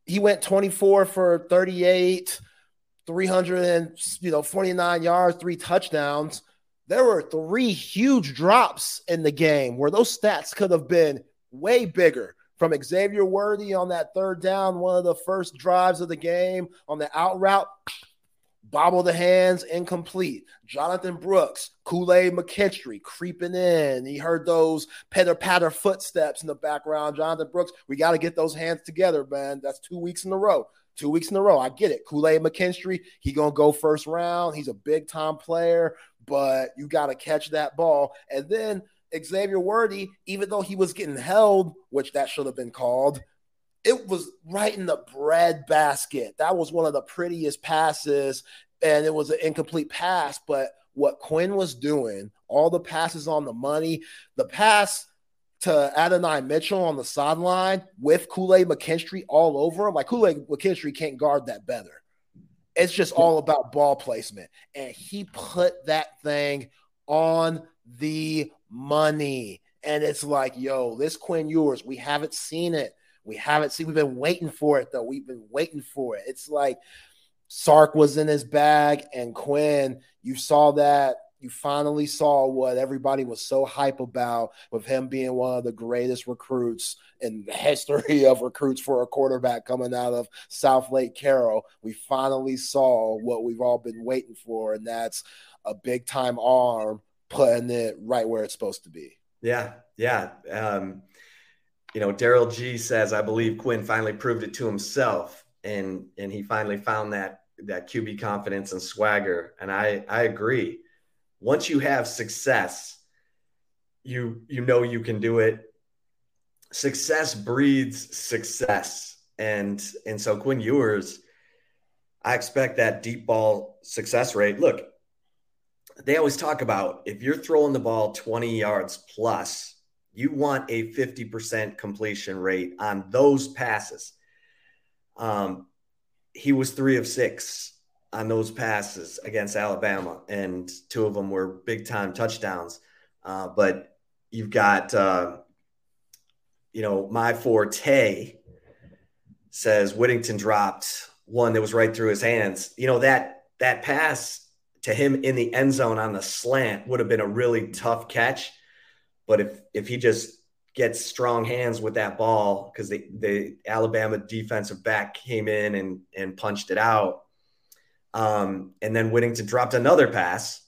Speaker 2: he went 24 for 38, 300 and you know 49 yards, three touchdowns. There were three huge drops in the game where those stats could have been way bigger from Xavier Worthy on that third down, one of the first drives of the game on the out route. Bobble the hands, incomplete. Jonathan Brooks, Kool Aid McKinstry creeping in. He heard those pitter patter footsteps in the background. Jonathan Brooks, we got to get those hands together, man. That's two weeks in a row. Two weeks in a row. I get it. Kool Aid McKinstry, he gonna go first round. He's a big time player, but you got to catch that ball. And then Xavier Worthy, even though he was getting held, which that should have been called, it was right in the bread basket. That was one of the prettiest passes, and it was an incomplete pass. But what Quinn was doing, all the passes on the money, the pass to Adonai Mitchell on the sideline with Kool Aid McKinstry all over him. Like Kool Aid McKinstry can't guard that better. It's just all about ball placement. And he put that thing on the money. And it's like, yo, this Quinn Ewers, we haven't seen it. We haven't seen, we've been waiting for it though. We've been waiting for it. It's like Sark was in his bag, and Quinn, you saw that. You finally saw what everybody was so hype about with him being one of the greatest recruits in the history of recruits for a quarterback coming out of Southlake Carroll. We finally saw what we've all been waiting for, and that's a big time arm putting it right where it's supposed to be.
Speaker 1: Yeah, yeah. Um, you know, Daryl G says, I believe Quinn finally proved it to himself, and and he finally found that that QB confidence and swagger. And I I agree. Once you have success, you you know you can do it. Success breeds success, and and so Quinn Ewers, I expect that deep ball success rate. Look, they always talk about if you're throwing the ball 20 yards plus, you want a 50% completion rate on those passes. Um, he was three of six on those passes against Alabama, and two of them were big time touchdowns. Uh, but you've got, uh, you know, my forte says Whittington dropped one that was right through his hands. You know that that pass to him in the end zone on the slant would have been a really tough catch. But if if he just gets strong hands with that ball, because the, the Alabama defensive back came in and and punched it out. Um, and then Whittington dropped another pass,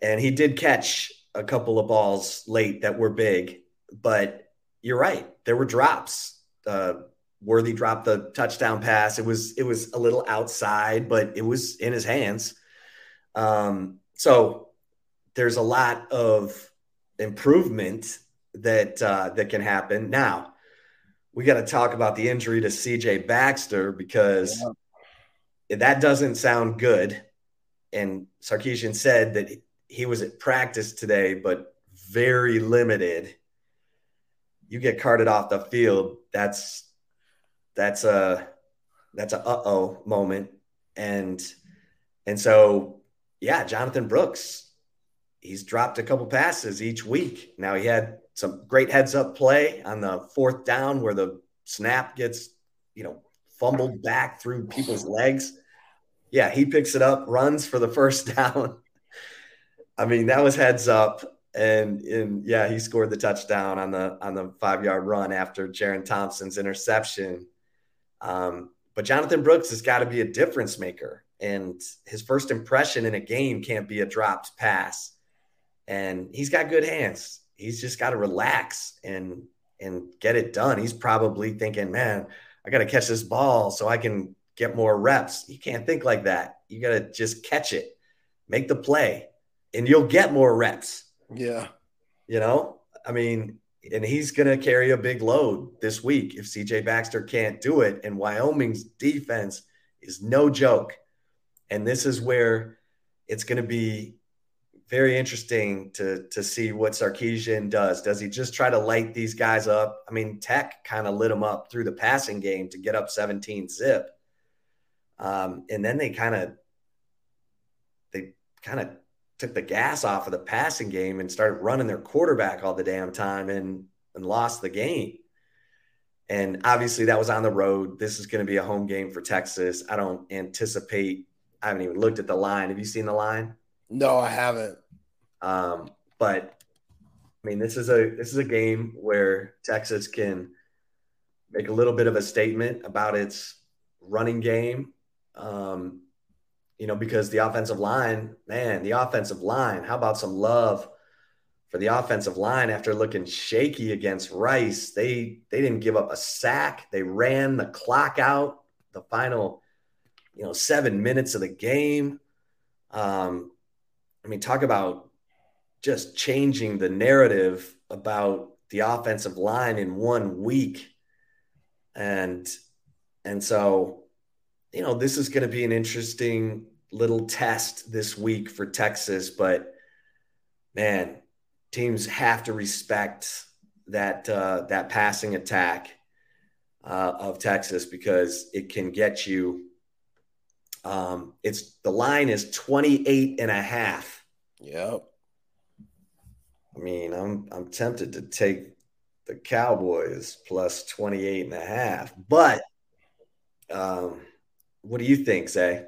Speaker 1: and he did catch a couple of balls late that were big. But you're right, there were drops. Uh, Worthy dropped the touchdown pass. It was it was a little outside, but it was in his hands. Um, so there's a lot of improvement that uh, that can happen. Now we got to talk about the injury to CJ Baxter because yeah. That doesn't sound good. And Sarkisian said that he was at practice today, but very limited. You get carted off the field. That's that's a that's a uh oh moment, and and so yeah, Jonathan Brooks, he's dropped a couple passes each week. Now he had some great heads up play on the fourth down where the snap gets, you know, fumbled back through people's legs. Yeah, he picks it up, runs for the first down. I mean, that was heads up. And, and yeah, he scored the touchdown on the on the five yard run after Jerrin Thompson's interception. Um, but Jonathan Brooks has got to be a difference maker and his first impression in a game can't be a dropped pass. And he's got good hands. He's just got to relax and and get it done. He's probably thinking, man, I got to catch this ball so I can get more reps. You can't think like that. You got to just catch it, make the play, and you'll get more reps.
Speaker 2: Yeah.
Speaker 1: You know, I mean, and he's going to carry a big load this week if CJ Baxter can't do it. And Wyoming's defense is no joke. And this is where it's going to be very interesting to to see what Sarkisian does. Does he just try to light these guys up? I mean, Tech kind of lit them up through the passing game to get up 17 zip. Um, and then they kind of they kind of took the gas off of the passing game and started running their quarterback all the damn time and and lost the game. And obviously that was on the road. This is going to be a home game for Texas. I don't anticipate. I haven't even looked at the line. Have you seen the line?
Speaker 2: No, I haven't.
Speaker 1: Um, but I mean, this is a this is a game where Texas can make a little bit of a statement about its running game. Um, you know, because the offensive line, man, the offensive line. How about some love for the offensive line after looking shaky against Rice? They they didn't give up a sack. They ran the clock out the final, you know, seven minutes of the game. Um, I mean, talk about just changing the narrative about the offensive line in one week. And and so, you know, this is going to be an interesting little test this week for Texas, but man, teams have to respect that uh, that passing attack uh, of Texas because it can get you um, it's the line is 28 and a half.
Speaker 2: Yep.
Speaker 1: I mean, I'm I'm tempted to take the Cowboys plus 28 and a half, but um, what do you think, Zay?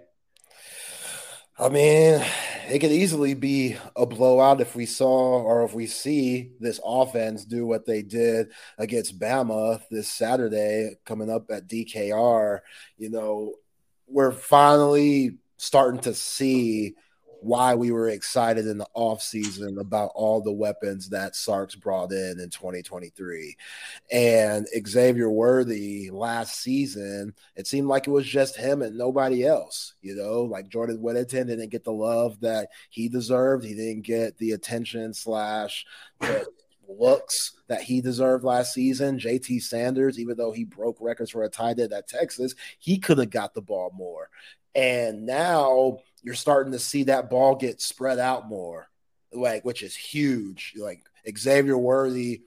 Speaker 2: I mean, it could easily be a blowout if we saw or if we see this offense do what they did against Bama this Saturday coming up at DKR. You know, we're finally starting to see why we were excited in the offseason about all the weapons that Sark's brought in in 2023. And Xavier Worthy last season, it seemed like it was just him and nobody else. You know, like Jordan Whittington didn't get the love that he deserved. He didn't get the attention slash looks that he deserved last season. JT Sanders, even though he broke records for a tight end at Texas, he could have got the ball more. And now you're starting to see that ball get spread out more, like which is huge. Like Xavier Worthy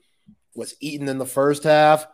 Speaker 2: was eaten in the first half.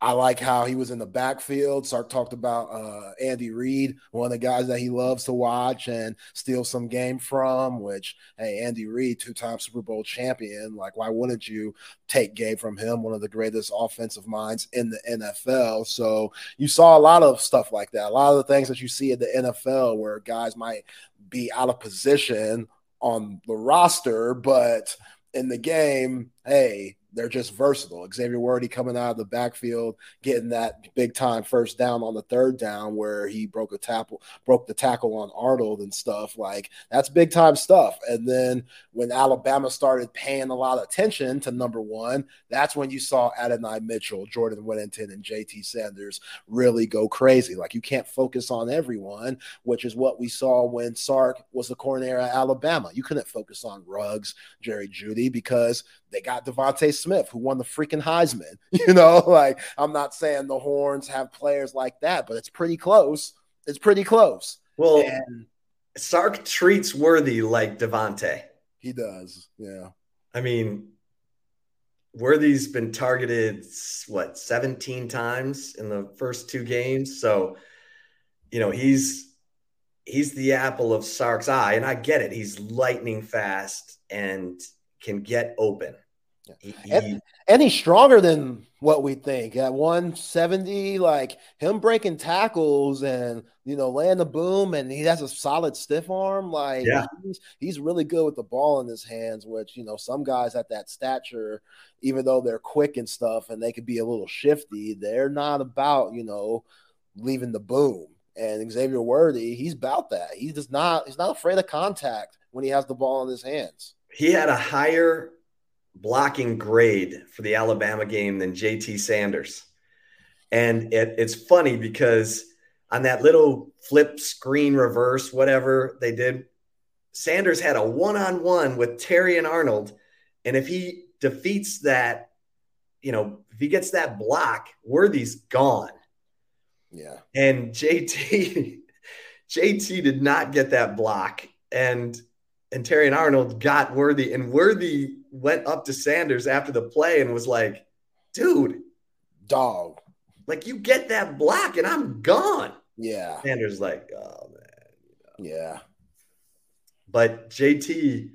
Speaker 2: I like how he was in the backfield. Sark talked about uh, Andy Reid, one of the guys that he loves to watch and steal some game from. Which, hey, Andy Reid, two-time Super Bowl champion. Like, why wouldn't you take game from him? One of the greatest offensive minds in the NFL. So you saw a lot of stuff like that. A lot of the things that you see in the NFL where guys might be out of position on the roster, but in the game, hey, they're just versatile. Xavier Worthy coming out of the backfield, getting that big time first down on the third down where he broke a tackle, broke the tackle on Arnold and stuff. Like that's big time stuff. And then when Alabama started paying a lot of attention to number one, that's when you saw Adonai Mitchell, Jordan Whittington, and JT Sanders really go crazy. Like you can't focus on everyone, which is what we saw when Sark was the coordinator at Alabama. You couldn't focus on Ruggs, Jerry Jeudy, because they got DeVonta Smith, who won the freaking Heisman. You know, like I'm not saying the Horns have players like that, but it's pretty close. It's pretty close.
Speaker 1: Well, and Sark treats Worthy like DeVonta.
Speaker 2: He does. Yeah.
Speaker 1: I mean, Worthy's been targeted what 17 times in the first two games. So, you know, he's he's the apple of Sark's eye, and I get it. He's lightning fast and can get open.
Speaker 2: He, and, and, he's stronger than what we think. At 170, like him breaking tackles and you know laying the boom, and he has a solid stiff arm. Like
Speaker 1: yeah.
Speaker 2: he's, he's really good with the ball in his hands. Which you know some guys at that stature, even though they're quick and stuff, and they could be a little shifty, they're not about you know leaving the boom. And Xavier Worthy, he's about that. He does not. He's not afraid of contact when he has the ball in his hands
Speaker 1: he had a higher blocking grade for the Alabama game than JT Sanders. And it, it's funny because on that little flip screen reverse, whatever they did, Sanders had a one on one with Terrion Arnold. And if he defeats that, you know, if he gets that block, Worthy's gone.
Speaker 2: Yeah.
Speaker 1: And JT, JT did not get that block. And and Terrion Arnold got Worthy, and Worthy went up to Sanders after the play and was like, dude,
Speaker 2: dog.
Speaker 1: Like you get that block and I'm gone.
Speaker 2: Yeah.
Speaker 1: Sanders like, oh man.
Speaker 2: Yeah.
Speaker 1: But JT,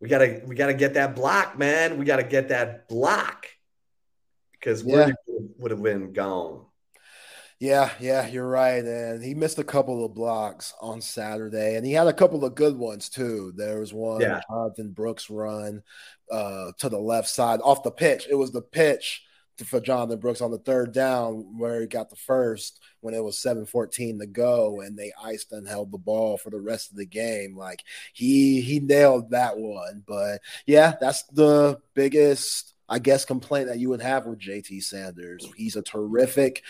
Speaker 1: we gotta we gotta get that block, man. We gotta get that block because yeah. would have been gone.
Speaker 2: Yeah, yeah, you're right. And he missed a couple of blocks on Saturday, and he had a couple of good ones too. There was one yeah. Jonathan Brooks run uh, to the left side off the pitch. It was the pitch for Jonathan Brooks on the third down where he got the first when it was 7-14 to go and they iced and held the ball for the rest of the game. Like he he nailed that one. But yeah, that's the biggest I guess complaint that you would have with JT Sanders. He's a terrific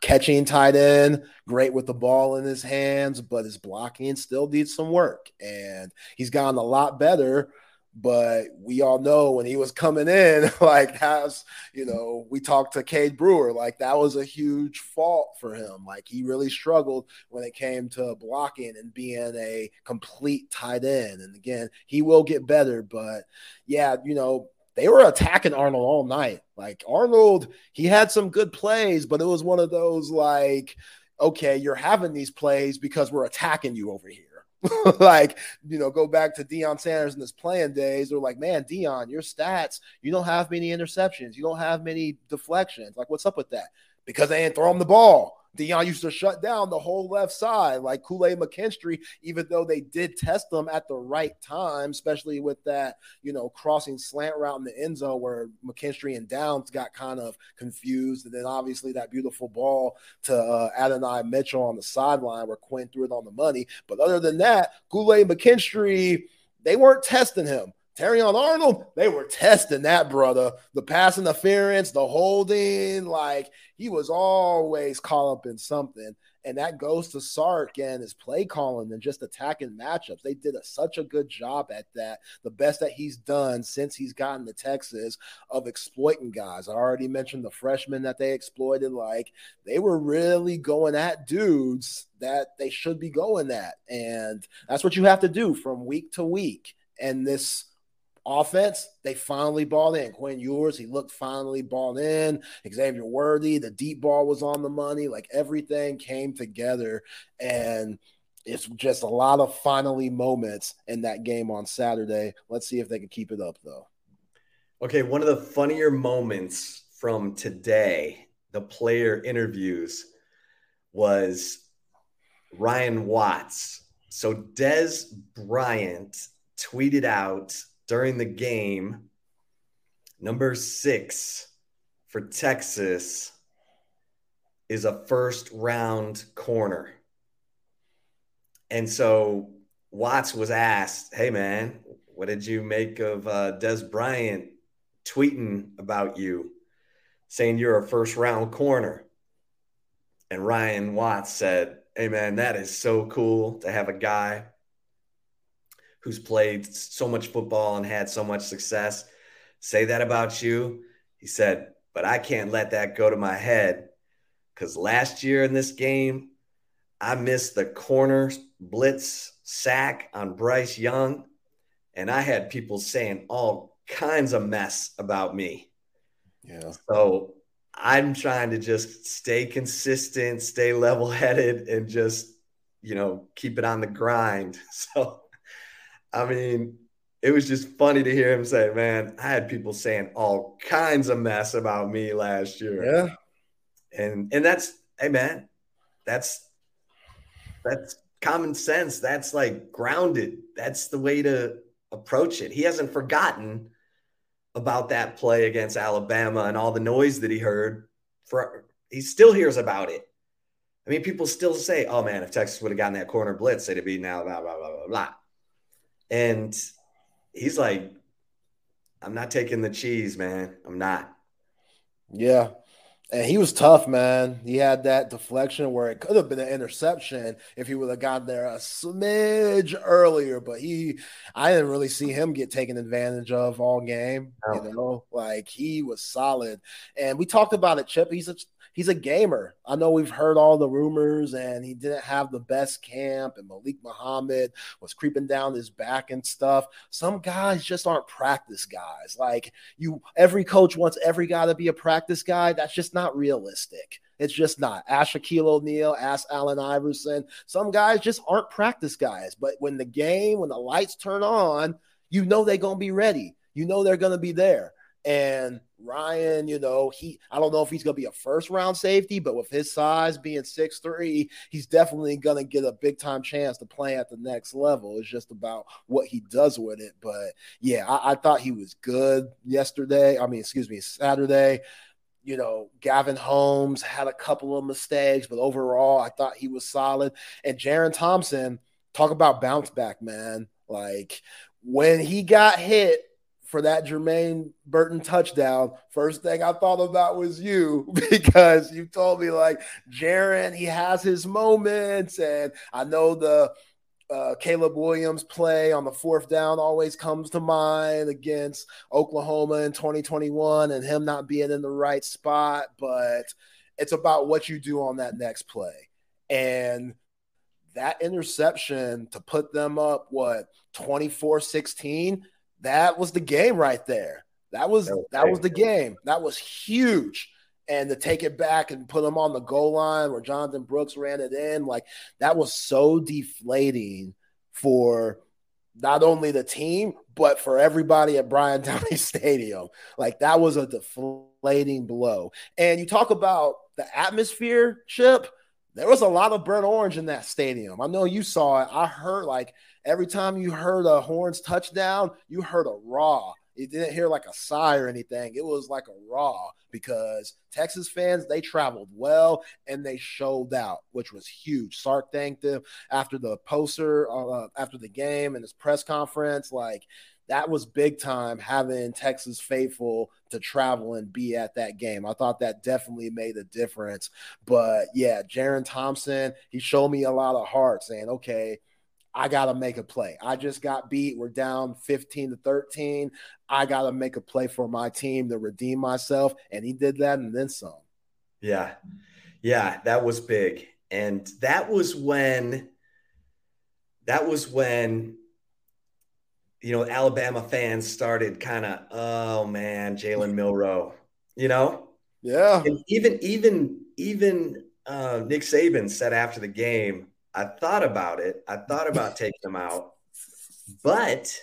Speaker 2: catching tight end, great with the ball in his hands, but his blocking still needs some work. And he's gotten a lot better. But we all know when he was coming in, like has you know, we talked to Cade Brewer, like that was a huge fault for him. Like he really struggled when it came to blocking and being a complete tight end. And again, he will get better, but yeah, you know, they were attacking Arnold all night. Like Arnold, he had some good plays, but it was one of those like, okay, you're having these plays because we're attacking you over here. like, you know, go back to Deion Sanders in his playing days. They're like, man, Deion, your stats, you don't have many interceptions, you don't have many deflections. Like, what's up with that? Because they ain't throwing the ball. Deion used to shut down the whole left side, like Kool Aid McKinstry, even though they did test them at the right time, especially with that, you know, crossing slant route in the end zone where McKinstry and Downs got kind of confused. And then obviously that beautiful ball to uh, Adonai Mitchell on the sideline where Quinn threw it on the money. But other than that, Kool Aid McKinstry, they weren't testing him. Terrion Arnold, they were testing that brother. The pass interference, the holding, like he was always caught up in something. And that goes to Sark and his play calling and just attacking matchups. They did a, such a good job at that. The best that he's done since he's gotten to Texas of exploiting guys. I already mentioned the freshmen that they exploited. Like they were really going at dudes that they should be going at. And that's what you have to do from week to week. And this Offense, they finally balled in. Quinn Ewers, he looked finally balled in. Xavier Worthy, the deep ball was on the money. Like everything came together. And it's just a lot of finally moments in that game on Saturday. Let's see if they can keep it up, though.
Speaker 1: Okay, one of the funnier moments from today, the player interviews, was Ryan Watts. So Dez Bryant tweeted out during the game. Number six for Texas is a first round corner. And so Watts was asked, Hey, man, what did you make of uh, Dez Bryant tweeting about you, saying you're a first round corner? And Ryan Watts said, Hey, man, that is so cool to have a guy who's played so much football and had so much success say that about you. He said, but I can't let that go to my head because last year in this game, I missed the corner blitz sack on Bryce Young, and I had people saying all kinds of mess about me.
Speaker 2: Yeah.
Speaker 1: So I'm trying to just stay consistent, stay level headed, and just, you know, keep it on the grind. So I mean, it was just funny to hear him say, "Man, I had people saying all kinds of mess about me last year."
Speaker 2: Yeah,
Speaker 1: and and that's hey man, that's that's common sense. That's like grounded. That's the way to approach it. He hasn't forgotten about that play against Alabama and all the noise that he heard. For he still hears about it. I mean, people still say, "Oh man, if Texas would have gotten that corner blitz, it'd be now blah blah blah blah blah." And he's like, I'm not taking the cheese, man. I'm not.
Speaker 2: Yeah. And he was tough, man. He had that deflection where it could have been an interception if he would have gotten there a smidge earlier. But he, I didn't really see him get taken advantage of all game. You know, like he was solid. And we talked about it, Chip. He's a he's a gamer. I know we've heard all the rumors, and he didn't have the best camp, and Malik Muhammad was creeping down his back and stuff. Some guys just aren't practice guys. Like you, every coach wants every guy to be a practice guy. That's just not realistic. It's just not. Ask Shaquille O'Neal, ask Allen Iverson. Some guys just aren't practice guys. But when the game, when the lights turn on, you know they're gonna be ready. You know they're gonna be there. And Ryan, you know, he I don't know if he's gonna be a first round safety, but with his size being six three, he's definitely gonna get a big time chance to play at the next level. It's just about what he does with it. But yeah, I, I thought he was good yesterday. I mean, excuse me, Saturday. You know, Gavin Holmes had a couple of mistakes, but overall, I thought he was solid. And Jerrin Thompson, talk about bounce back, man. Like when he got hit for that Jermaine Burton touchdown, first thing I thought about was you because you told me like Jerrin, he has his moments, and I know the uh, Caleb Williams play on the fourth down always comes to mind against Oklahoma in 2021 and him not being in the right spot, but it's about what you do on that next play. And that interception to put them up, what, 24 16 that was the game right there. That was that was, that was the game. That was huge. And to take it back and put them on the goal line where Jonathan Brooks ran it in, like that was so deflating for not only the team, but for everybody at Bryant Denny Stadium. Like that was a deflating blow. And you talk about the atmosphere, Chip. There was a lot of burnt orange in that stadium. I know you saw it. I heard like every time you heard a horns touchdown, you heard a raw. You didn't hear like a sigh or anything. It was like a raw because Texas fans they traveled well and they showed out, which was huge. Sark thanked them after the poster, uh, after the game and his press conference. Like that was big time having Texas faithful to travel and be at that game. I thought that definitely made a difference. But yeah, Jerrin Thompson, he showed me a lot of heart saying, okay, I got to make a play. I just got beat. We're down 15 to 13. I got to make a play for my team to redeem myself. And he did that and then some.
Speaker 1: Yeah. Yeah. That was big. And that was when, that was when, you know, Alabama fans started kind of, oh man, Jalen Milroe, you know?
Speaker 2: Yeah.
Speaker 1: And even, even, even uh, Nick Saban said after the game, I thought about it. I thought about taking him out, but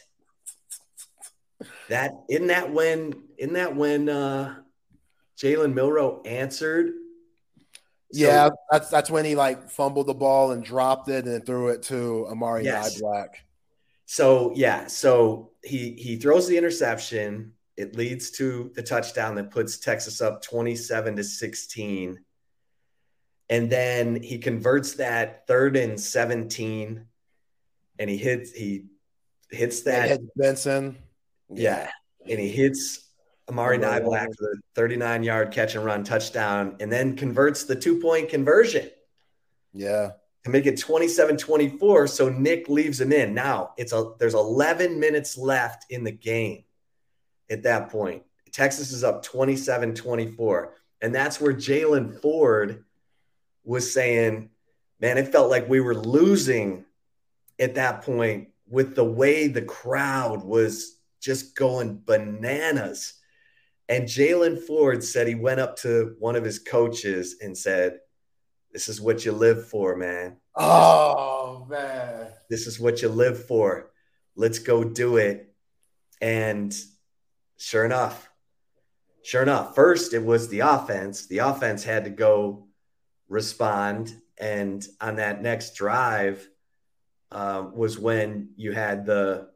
Speaker 1: that in that when in that when uh Jalen Milroe answered.
Speaker 2: So, yeah, that's that's when he like fumbled the ball and dropped it and threw it to Amari yes. Black.
Speaker 1: So yeah, so he he throws the interception. It leads to the touchdown that puts Texas up 27 to 16. And then he converts that third and 17 and he hits he hits that
Speaker 2: Benson.
Speaker 1: Yeah. And he hits Amari Niblack for the 39 yard catch and run touchdown and then converts the two point conversion.
Speaker 2: Yeah.
Speaker 1: To make it 27 24. So Nick leaves him in. Now it's a there's 11 minutes left in the game at that point. Texas is up 27 24. And that's where Jaylan Ford was saying, man, it felt like we were losing at that point with the way the crowd was just going bananas. And Jaylan Ford said he went up to one of his coaches and said, This is what you live for, man.
Speaker 2: Oh, man.
Speaker 1: This is what you live for. Let's go do it. And sure enough, sure enough, first it was the offense. The offense had to go respond. And on that next drive uh, was when you had the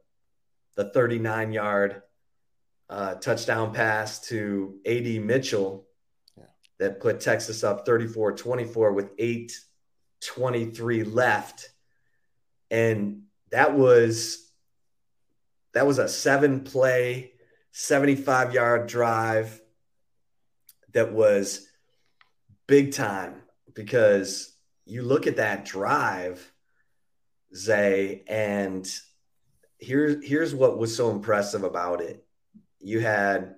Speaker 1: the 39 yard uh, touchdown pass to AD Mitchell yeah. that put Texas up 34 24 with 8 23 left. And that was that was a seven play 75 yard drive that was big time because you look at that drive, Zay, and here, here's what was so impressive about it. You had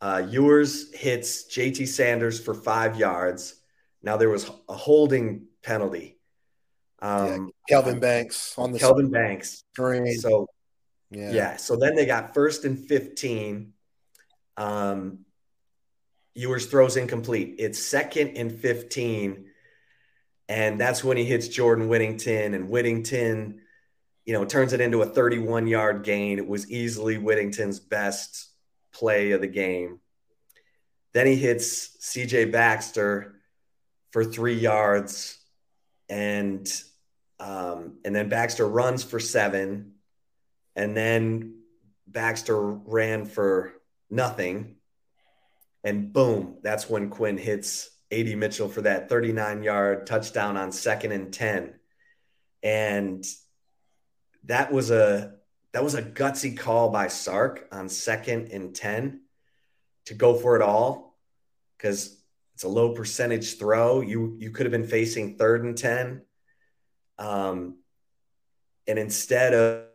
Speaker 1: uh, Ewers hits JT Sanders for five yards. Now there was a holding penalty.
Speaker 2: Um, yeah, Kelvin Banks on the
Speaker 1: Kelvin Banks.
Speaker 2: Screen.
Speaker 1: So yeah. yeah. So then they got first and 15. Um, Ewers throws incomplete. It's second and 15. And that's when he hits Jordan Whittington. And Whittington, you know, turns it into a 31 yard gain. It was easily Whittington's best play of the game. Then he hits CJ Baxter for three yards. And um, and then Baxter runs for seven. And then Baxter ran for nothing. And boom, that's when Quinn hits AD Mitchell for that 39 yard touchdown on second and 10. And that was a that was a gutsy call by Sark on second and 10 to go for it all because it's a low percentage throw. You you could have been facing third and 10. Um, and instead of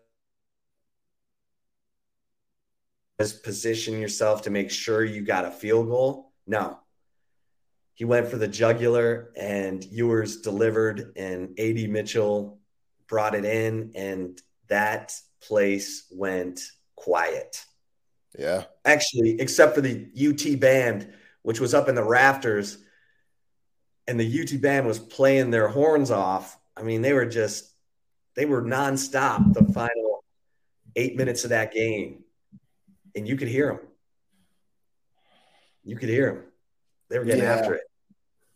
Speaker 1: just position yourself to make sure you got a field goal, no. He went for the jugular and Ewers delivered and AD Mitchell brought it in and that place went quiet.
Speaker 2: Yeah.
Speaker 1: Actually, except for the UT band, which was up in the rafters, and the UT band was playing their horns off. I mean, they were just, they were nonstop the final eight minutes of that game. And you could hear them. You could hear them. They were getting yeah. after it.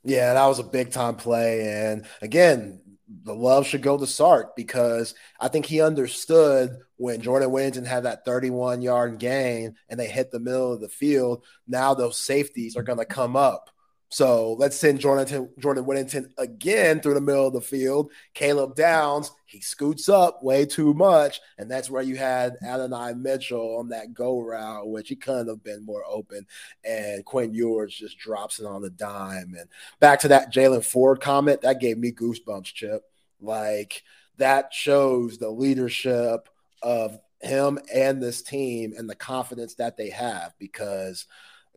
Speaker 2: Yeah, that was a big time play. And again, the love should go to Sark because I think he understood when Jordan Whittington had that 31 yard gain and they hit the middle of the field. Now those safeties are going to come up. So let's send Jordan, Jordan Whittington again through the middle of the field. Caleb Downs, he scoots up way too much. And that's where you had Adonai Mitchell on that go route, which he couldn't have been more open. And Quinn Ewers just drops it on the dime. And back to that Jaylan Ford comment, that gave me goosebumps, Chip. Like that shows the leadership of him and this team and the confidence that they have because,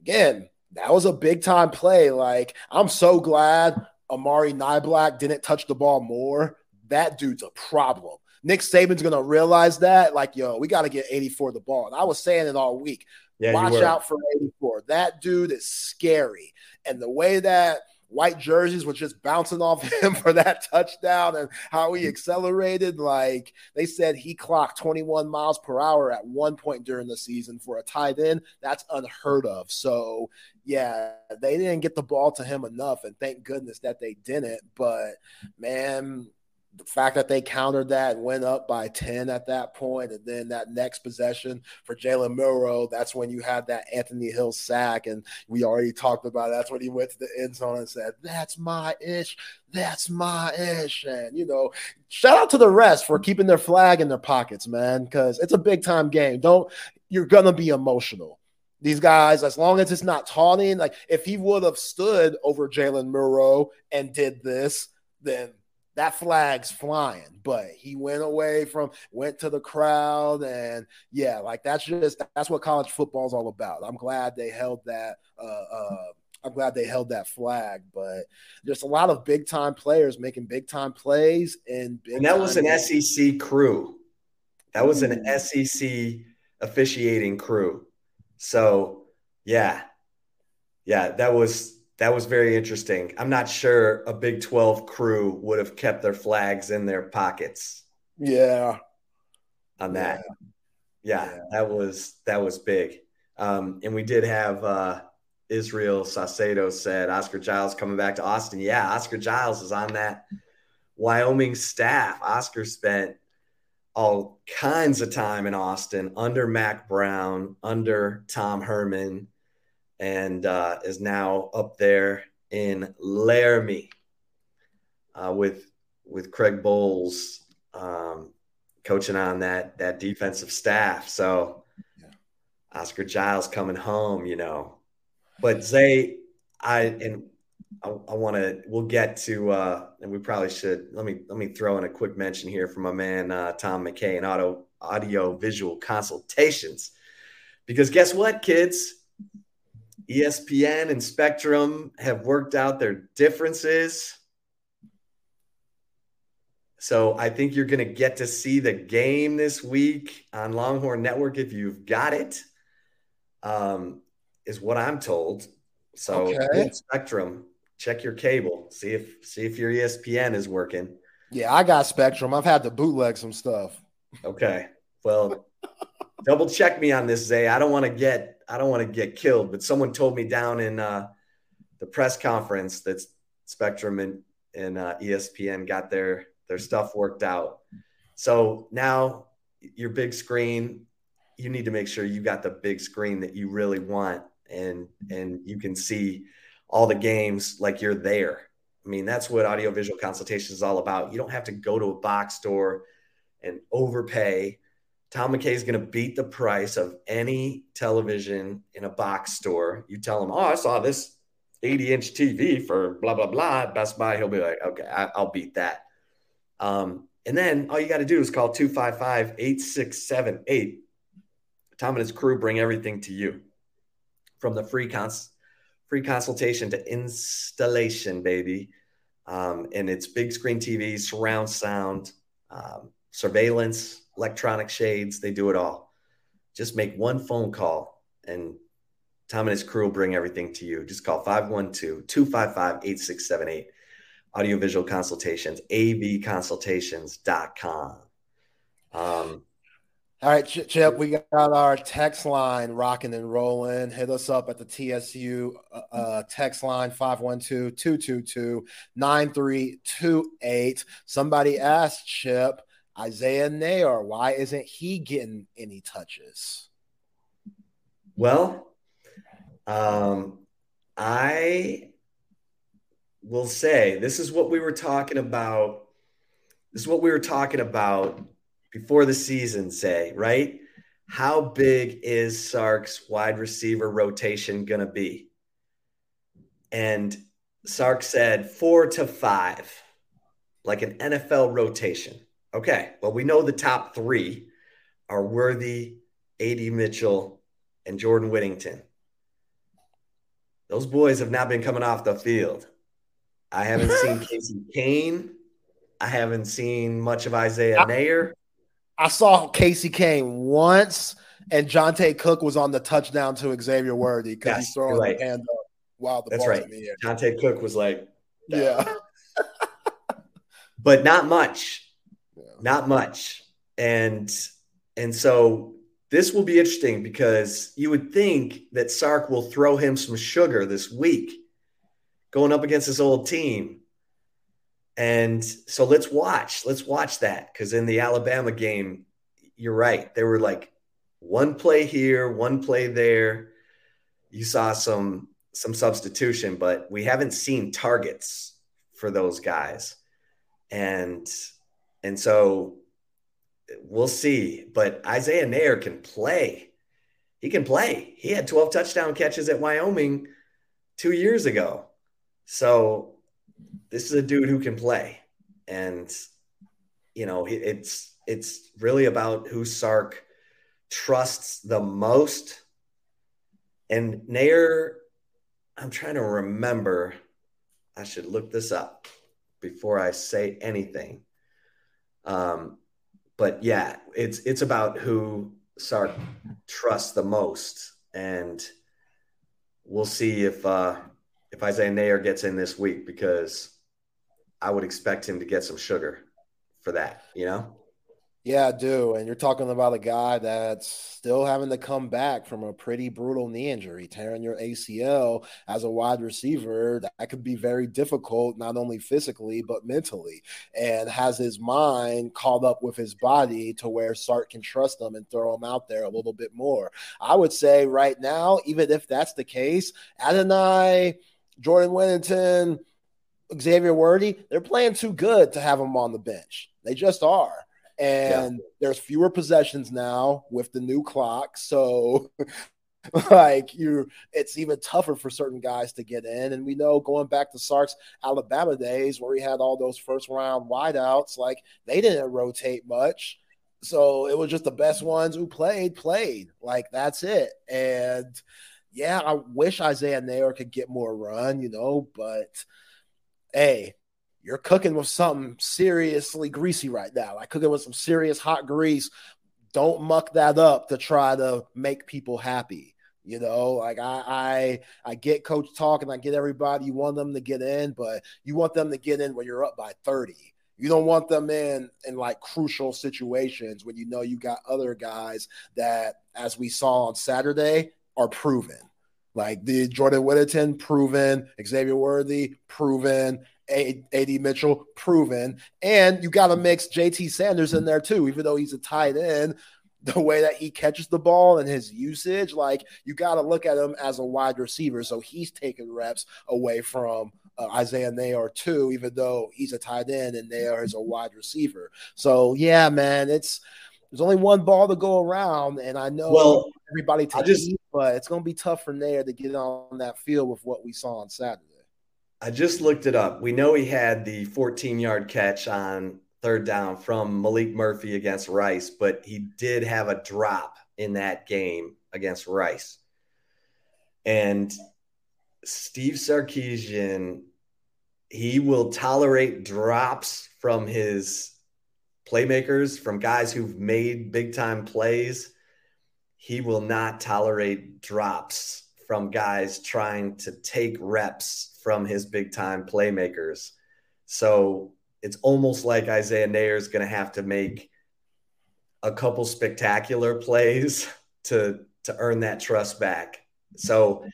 Speaker 2: again, that was a big time play. Like, I'm so glad Amari Niblack didn't touch the ball more. That dude's a problem. Nick Saban's gonna realize that. Like, yo, we got to get 84 the ball. And I was saying it all week. Yeah, Watch out for 84. That dude is scary. And the way that white jerseys was just bouncing off him for that touchdown and how he accelerated. Like they said, he clocked 21 miles per hour at one point during the season for a tight end. That's unheard of. So, yeah, they didn't get the ball to him enough. And thank goodness that they didn't. But, man, the fact that they countered that went up by 10 at that point, and then that next possession for Jalen Milroe, that's when you had that Anthony Hill sack. And we already talked about it. that's when he went to the end zone and said, That's my ish. That's my ish. And, you know, shout out to the rest for keeping their flag in their pockets, man, because it's a big time game. Don't, you're going to be emotional these guys, as long as it's not taunting, like if he would have stood over Jalen Milroe and did this, then that flag's flying. But he went away from, went to the crowd, and yeah, like that's just that's what college football is all about. I'm glad they held that. Uh, uh, I'm glad they held that flag, but there's a lot of big time players making big time plays, and,
Speaker 1: and that was an games. SEC crew. That was an SEC officiating crew. So yeah, yeah, that was that was very interesting. I'm not sure a Big 12 crew would have kept their flags in their pockets.
Speaker 2: Yeah.
Speaker 1: On that. Yeah, yeah, yeah. that was that was big. Um, and we did have uh, Israel Sacedo said Oscar Giles coming back to Austin. Yeah, Oscar Giles is on that Wyoming staff. Oscar spent all kinds of time in Austin under Mack Brown, under Tom Herman, and uh, is now up there in Laramie uh, with with Craig Bowles um, coaching on that that defensive staff. So yeah. Oscar Giles coming home, you know. But Zay, I and I, I want to. We'll get to, uh, and we probably should. Let me let me throw in a quick mention here from my man uh, Tom McKay and auto audio visual consultations, because guess what, kids? ESPN and Spectrum have worked out their differences. So I think you're going to get to see the game this week on Longhorn Network if you've got it. Um, is what I'm told. So okay. Spectrum, check your cable, see if see if your ESPN is working.
Speaker 2: Yeah, I got Spectrum. I've had to bootleg some stuff.
Speaker 1: Okay. Well, double check me on this, Zay. I don't want to get I don't want to get killed, but someone told me down in uh, the press conference that Spectrum and, and uh, ESPN got their their stuff worked out. So now your big screen, you need to make sure you got the big screen that you really want, and and you can see all the games like you're there. I mean, that's what audiovisual consultation is all about. You don't have to go to a box store and overpay Tom McKay is going to beat the price of any television in a box store. You tell him, oh, I saw this 80 inch TV for blah, blah, blah, Best Buy. He'll be like, okay, I, will beat that. Um, and then all you got to do is call 255 8678. Tom and his crew bring everything to you from the free, cons- free consultation to installation, baby. Um, and it's big screen TV, surround sound, um, surveillance electronic shades, they do it all. Just make one phone call and Tom and his crew will bring everything to you. Just call 512 255 8678. Audiovisual consultations, avconsultations.com. Um,
Speaker 2: all right, Chip, we got our text line rocking and rolling. Hit us up at the TSU uh, uh text line 512 222 9328. Somebody asked Chip, Isaiah Neyor, why isn't he getting any touches?
Speaker 1: Well, um, I will say this is what we were talking about. This is what we were talking about before the season, say, right? How big is Sark's wide receiver rotation going to be? And Sark said four to five, like an NFL rotation. Okay. Well, we know the top three are Worthy, AD Mitchell, and Jordan Whittington. Those boys have not been coming off the field. I haven't seen Casey Cain. I haven't seen much of Isaiah I, Neyor.
Speaker 2: I saw Casey Cain once, and Johntay Cook was on the touchdown to Xavier Worthy because yes, he's throwing right. the hand up while the
Speaker 1: That's right. in the air. Johntay Cook was like,
Speaker 2: yeah.
Speaker 1: but not much not much. And and so this will be interesting because you would think that Sark will throw him some sugar this week going up against his old team. And so let's watch. Let's watch that because in the Alabama game, you're right. There were like one play here, one play there. You saw some some substitution, but we haven't seen targets for those guys. And and so we'll see. But Isaiah Neyor can play. He can play. He had 12 touchdown catches at Wyoming two years ago. So this is a dude who can play. And, you know, it's it's really about who Sark trusts the most. And Neyor, I'm trying to remember. I should look this up before I say anything. Um, but yeah, it's it's about who Sark trusts the most, and we'll see if uh, if Isaiah Neyor gets in this week because I would expect him to get some sugar for that. You know.
Speaker 2: Yeah, I do. And you're talking about a guy that's still having to come back from a pretty brutal knee injury, tearing your ACL as a wide receiver. That could be very difficult, not only physically, but mentally. And has his mind caught up with his body to where Sark can trust him and throw him out there a little bit more. I would say right now, even if that's the case, Adonai, Jordan Whittington, Xavier Worthy, they're playing too good to have them on the bench. They just are and yeah. there's fewer possessions now with the new clock. So like you it's even tougher for certain guys to get in and we know going back to sark's alabama days where he had all those first round wideouts like they didn't rotate much so it was just the best ones who played played like that's it and yeah i wish isaiah neyor could get more run you know but hey you're cooking with something seriously greasy right now like cooking with some serious hot grease don't muck that up to try to make people happy you know, like I, I I get coach talk and I get everybody. You want them to get in, but you want them to get in when you're up by 30. You don't want them in in like crucial situations when you know you got other guys that, as we saw on Saturday, are proven. Like the Jordan Whittington, proven. Xavier Worthy, proven. AD Mitchell, proven. And you got to mix JT Sanders in there too, even though he's a tight end the way that he catches the ball and his usage, like you got to look at him as a wide receiver. So he's taking reps away from uh, Isaiah Neyor too, even though he's a tight end and Neyor is a wide receiver. So yeah, man, it's there's only one ball to go around, and I know well, everybody just, eat, but it's going to be tough for Neyor to get on that field with what we saw on Saturday.
Speaker 1: I just looked it up. We know he had the 14 yard catch on third down from Maalik Murphy against Rice, but he did have a drop in that game against Rice. And Steve Sarkisian, he will tolerate drops from his playmakers, from guys who've made big time plays. He will not tolerate drops from guys trying to take reps from his big time playmakers. So it's almost like Isaiah Neyor is going to have to make a couple spectacular plays to to earn that trust back. So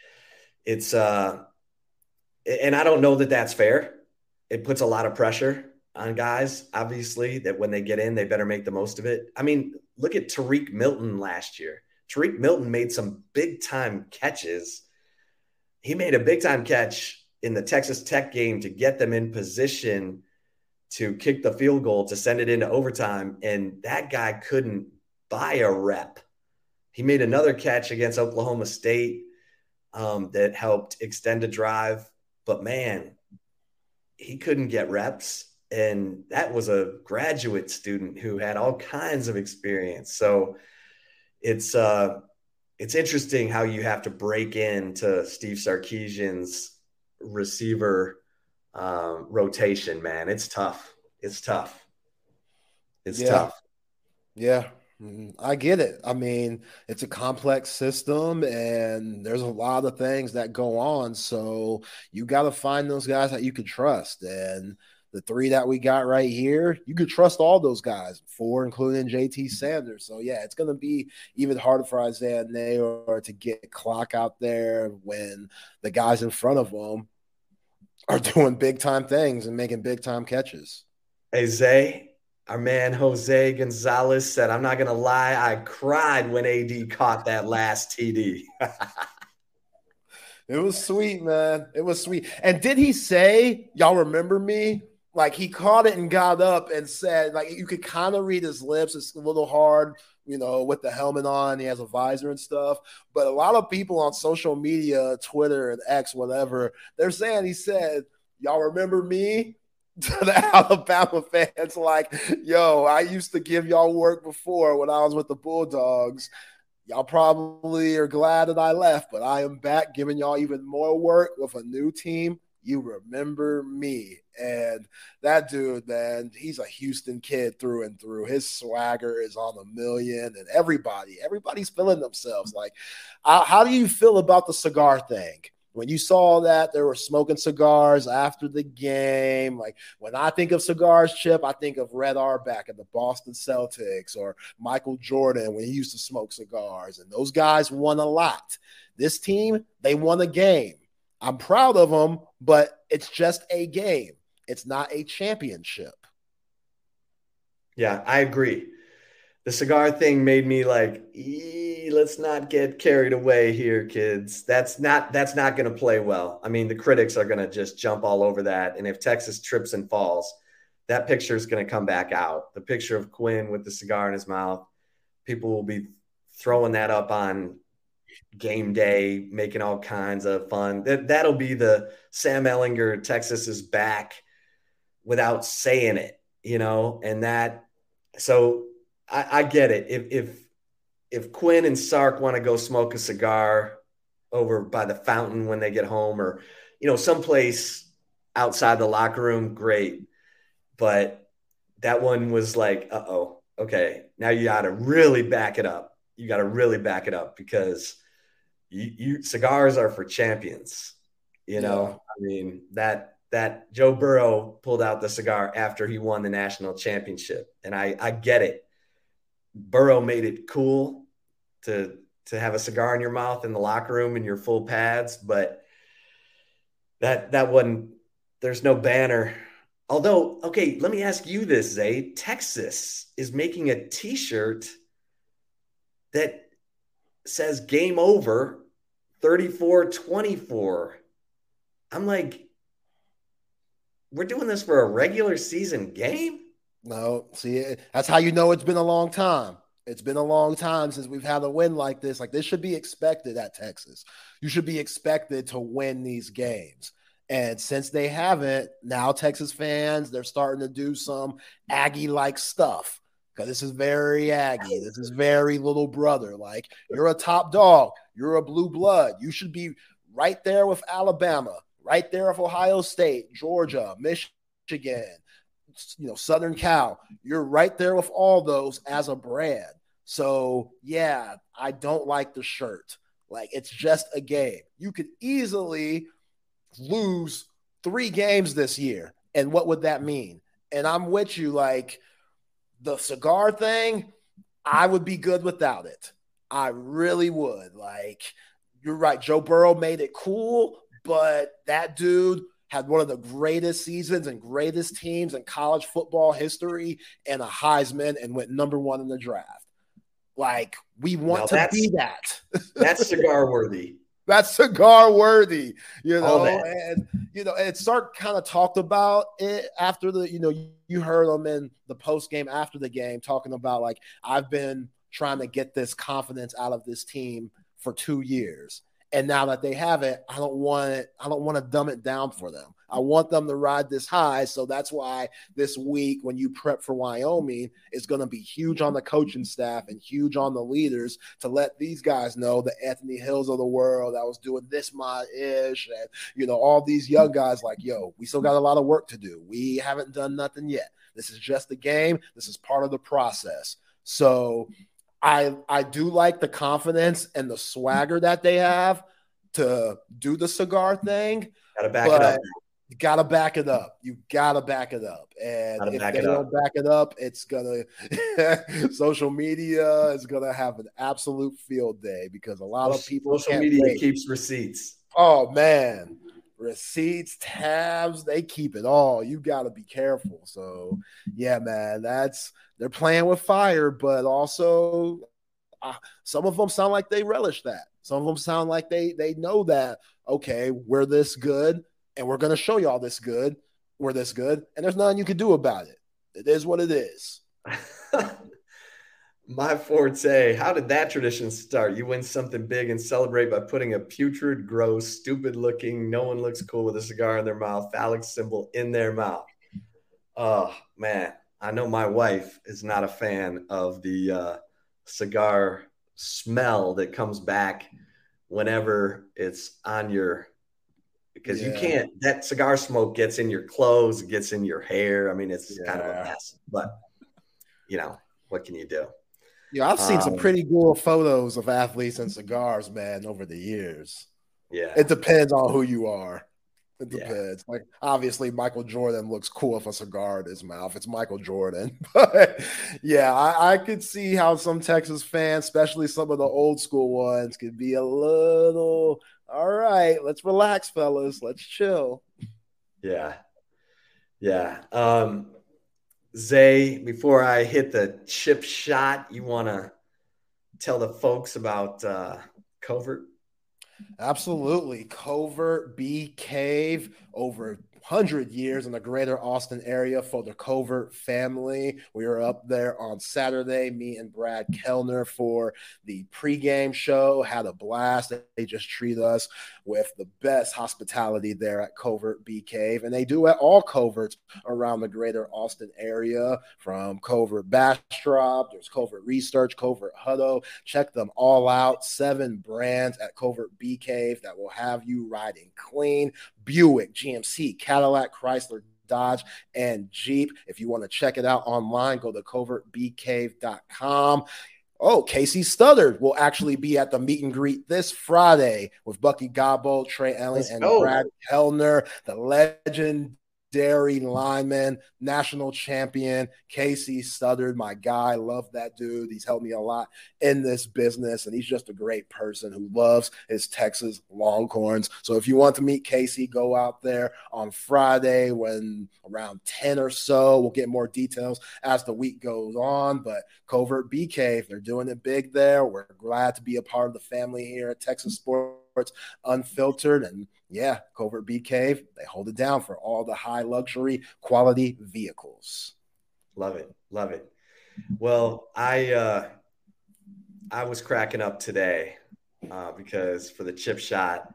Speaker 1: it's uh and I don't know that that's fair. It puts a lot of pressure on guys, obviously, that when they get in, they better make the most of it. I mean, look at Tarique Milton last year. Tarique Milton made some big time catches. He made a big time catch in the Texas Tech game to get them in position to kick the field goal to send it into overtime. And that guy couldn't buy a rep. He made another catch against Oklahoma State um, that helped extend a drive. But man, he couldn't get reps. And that was a graduate student who had all kinds of experience. So it's uh it's interesting how you have to break into Steve Sarkisian's receiver um, rotation, man. It's tough. It's tough. It's yeah. tough.
Speaker 2: Yeah. Mm-hmm. I get it. I mean, it's a complex system and there's a lot of things that go on. So you got to find those guys that you can trust. And the three that we got right here, you could trust all those guys, four including JT Sanders. So yeah, it's going to be even harder for Isaiah Neyor to get clock out there when the guys in front of him are doing big time things and making big time catches.
Speaker 1: Hey, Zay, our man Jose Gonzalez said, I'm not going to lie, I cried when AD caught that last TD.
Speaker 2: it was sweet, man. It was sweet. And did he say, Y'all remember me? Like he caught it and got up and said, like you could kind of read his lips. It's a little hard you know, with the helmet on. He has a visor and stuff. But a lot of people on social media, Twitter and X, whatever, they're saying he said, Y'all remember me? to the Alabama fans, like, yo, I used to give y'all work before when I was with the Bulldogs. Y'all probably are glad that I left, but I am back giving y'all even more work with a new team you remember me. And that dude, man, he's a Houston kid through and through. His swagger is on a million, and everybody, everybody's feeling themselves. Like, uh, how do you feel about the cigar thing? When you saw that they were smoking cigars after the game, like when I think of cigars, Chip, I think of Red Auerbach at the Boston Celtics or Michael Jordan when he used to smoke cigars, and those guys won a lot. This team, they won a game. I'm proud of them, but it's just a game. It's not a championship.
Speaker 1: Yeah, I agree. The cigar thing made me like, let's not get carried away here, kids. That's not that's not going to play well. I mean, the critics are going to just jump all over that, and if Texas trips and falls, that picture is going to come back out. The picture of Quinn with the cigar in his mouth, people will be throwing that up on game day, making all kinds of fun. That that'll be the Sam Ehlinger Texas is back without saying it, you know, and that so I, I get it. If if if Quinn and Sark want to go smoke a cigar over by the fountain when they get home, or you know, someplace outside the locker room, great. But that one was like, uh oh, okay, now you got to really back it up. You got to really back it up because you, you cigars are for champions. You know, yeah. I mean that that Joe Burrow pulled out the cigar after he won the national championship, and I I get it. Burrow made it cool to to have a cigar in your mouth in the locker room in your full pads, but that that wasn't. There's no banner. Although, okay, let me ask you this, Zay. Texas is making a T-shirt that says "Game Over," 34-24. I'm like, we're doing this for a regular season game.
Speaker 2: No, see, eh, that's how you know it's been a long time. It's been a long time since we've had a win like this. Like this should be expected at Texas. You should be expected to win these games. And since they haven't, now Texas fans, they're starting to do some Aggie like stuff. Because this is very Aggie. This is very little brother. Like you're a top dog. You're a blue blood. You should be right there with Alabama, right there of Ohio State, Georgia, Michigan, you know, Southern Cal. You're right there with all those as a brand. So yeah, I don't like the shirt. Like it's just a game. You could easily lose three games this year. And what would that mean? And I'm with you. Like the cigar thing, I would be good without it. I really would. Like, you're right. Joe Burrow made it cool, but that dude had one of the greatest seasons and greatest teams in college football history and a Heisman and went number one in the draft. Like, we want now to be that.
Speaker 1: that's cigar worthy.
Speaker 2: That's cigar worthy, you know. And you know, and Sark kind of talked about it after the, you know, you heard him in the post game after the game talking about like I've been trying to get this confidence out of this team for two years. And now that they have it, I don't want it, I don't want to dumb it down for them. I want them to ride this high. So that's why this week, when you prep for Wyoming, is going to be huge on the coaching staff and huge on the leaders to let these guys know the Anthony Hills of the world that was doing this my ish. And, you know, all these young guys like, yo, we still got a lot of work to do. We haven't done nothing yet. This is just the game. This is part of the process. So I I do like the confidence and the swagger that they have to do the cigar thing.
Speaker 1: Gotta back it up.
Speaker 2: You gotta back it up. You gotta back it up. And if they don't back it up, it's gonna social media is gonna have an absolute field day because a lot of people
Speaker 1: social media wait. keeps receipts.
Speaker 2: Oh man, receipts, tabs, they keep it all. You gotta be careful. So yeah, man, that's they're playing with fire, but also uh, some of them sound like they relish that. Some of them sound like they they know that okay, we're this good and we're going to show you all this good. We're this good, and there's nothing you can do about it. It is what it is.
Speaker 1: My forte. How did that tradition start? You win something big and celebrate by putting a putrid, gross, stupid looking, no one looks cool with a cigar in their mouth, phallic symbol in their mouth. Oh, man. I know my wife is not a fan of the uh, cigar smell that comes back whenever it's on your because yeah. you can't that cigar smoke gets in your clothes it gets in your hair i mean it's yeah. kind of a mess but you know what can you do
Speaker 2: yeah i've seen um, some pretty cool photos of athletes and cigars man over the years
Speaker 1: yeah
Speaker 2: it depends on who you are it depends. Yeah. Like obviously, Michael Jordan looks cool with a cigar in his mouth. It's Michael Jordan, but yeah, I, I, could see how some Texas fans, especially some of the old school ones, could be a little. All right, let's relax, fellas. Let's chill.
Speaker 1: Yeah, yeah. Um, Zay, before I hit the chip shot, you want to tell the folks about uh, Covert?
Speaker 2: Absolutely. Covert Bee Cave over 100 years in the greater Austin area for the Covert family. We were up there on Saturday, me and Brad Kellner for the pregame show. Had a blast. They just treat us with the best hospitality there at Covert Bee Cave. And they do at all coverts around the greater Austin area from Covert Bastrop, there's Covert Research, Covert Hutto. Check them all out. Seven brands at Covert Bee Cave that will have you riding clean. Buick, GMC, Cadillac, Chrysler, Dodge, and Jeep. If you want to check it out online, go to covertbeecave.com. Oh, Casey Studdard will actually be at the meet and greet this Friday with Bucky Gobbo, Trey Allen, Let's and go. Brad Kellner, the legend dairy lineman, national champion, Casey Studdard, my guy. Love that dude. He's helped me a lot in this business, and he's just a great person who loves his Texas Longhorns. So if you want to meet Casey, go out there on Friday when around 10 or so. We'll get more details as the week goes on. But Covert Bee Cave, they're doing it big there. We're glad to be a part of the family here at Texas Sports Unfiltered. And yeah, Covert Bee Cave, they hold it down for all the high luxury quality vehicles.
Speaker 1: Love it. Love it. Well, I uh I was cracking up today uh, because for the chip shot,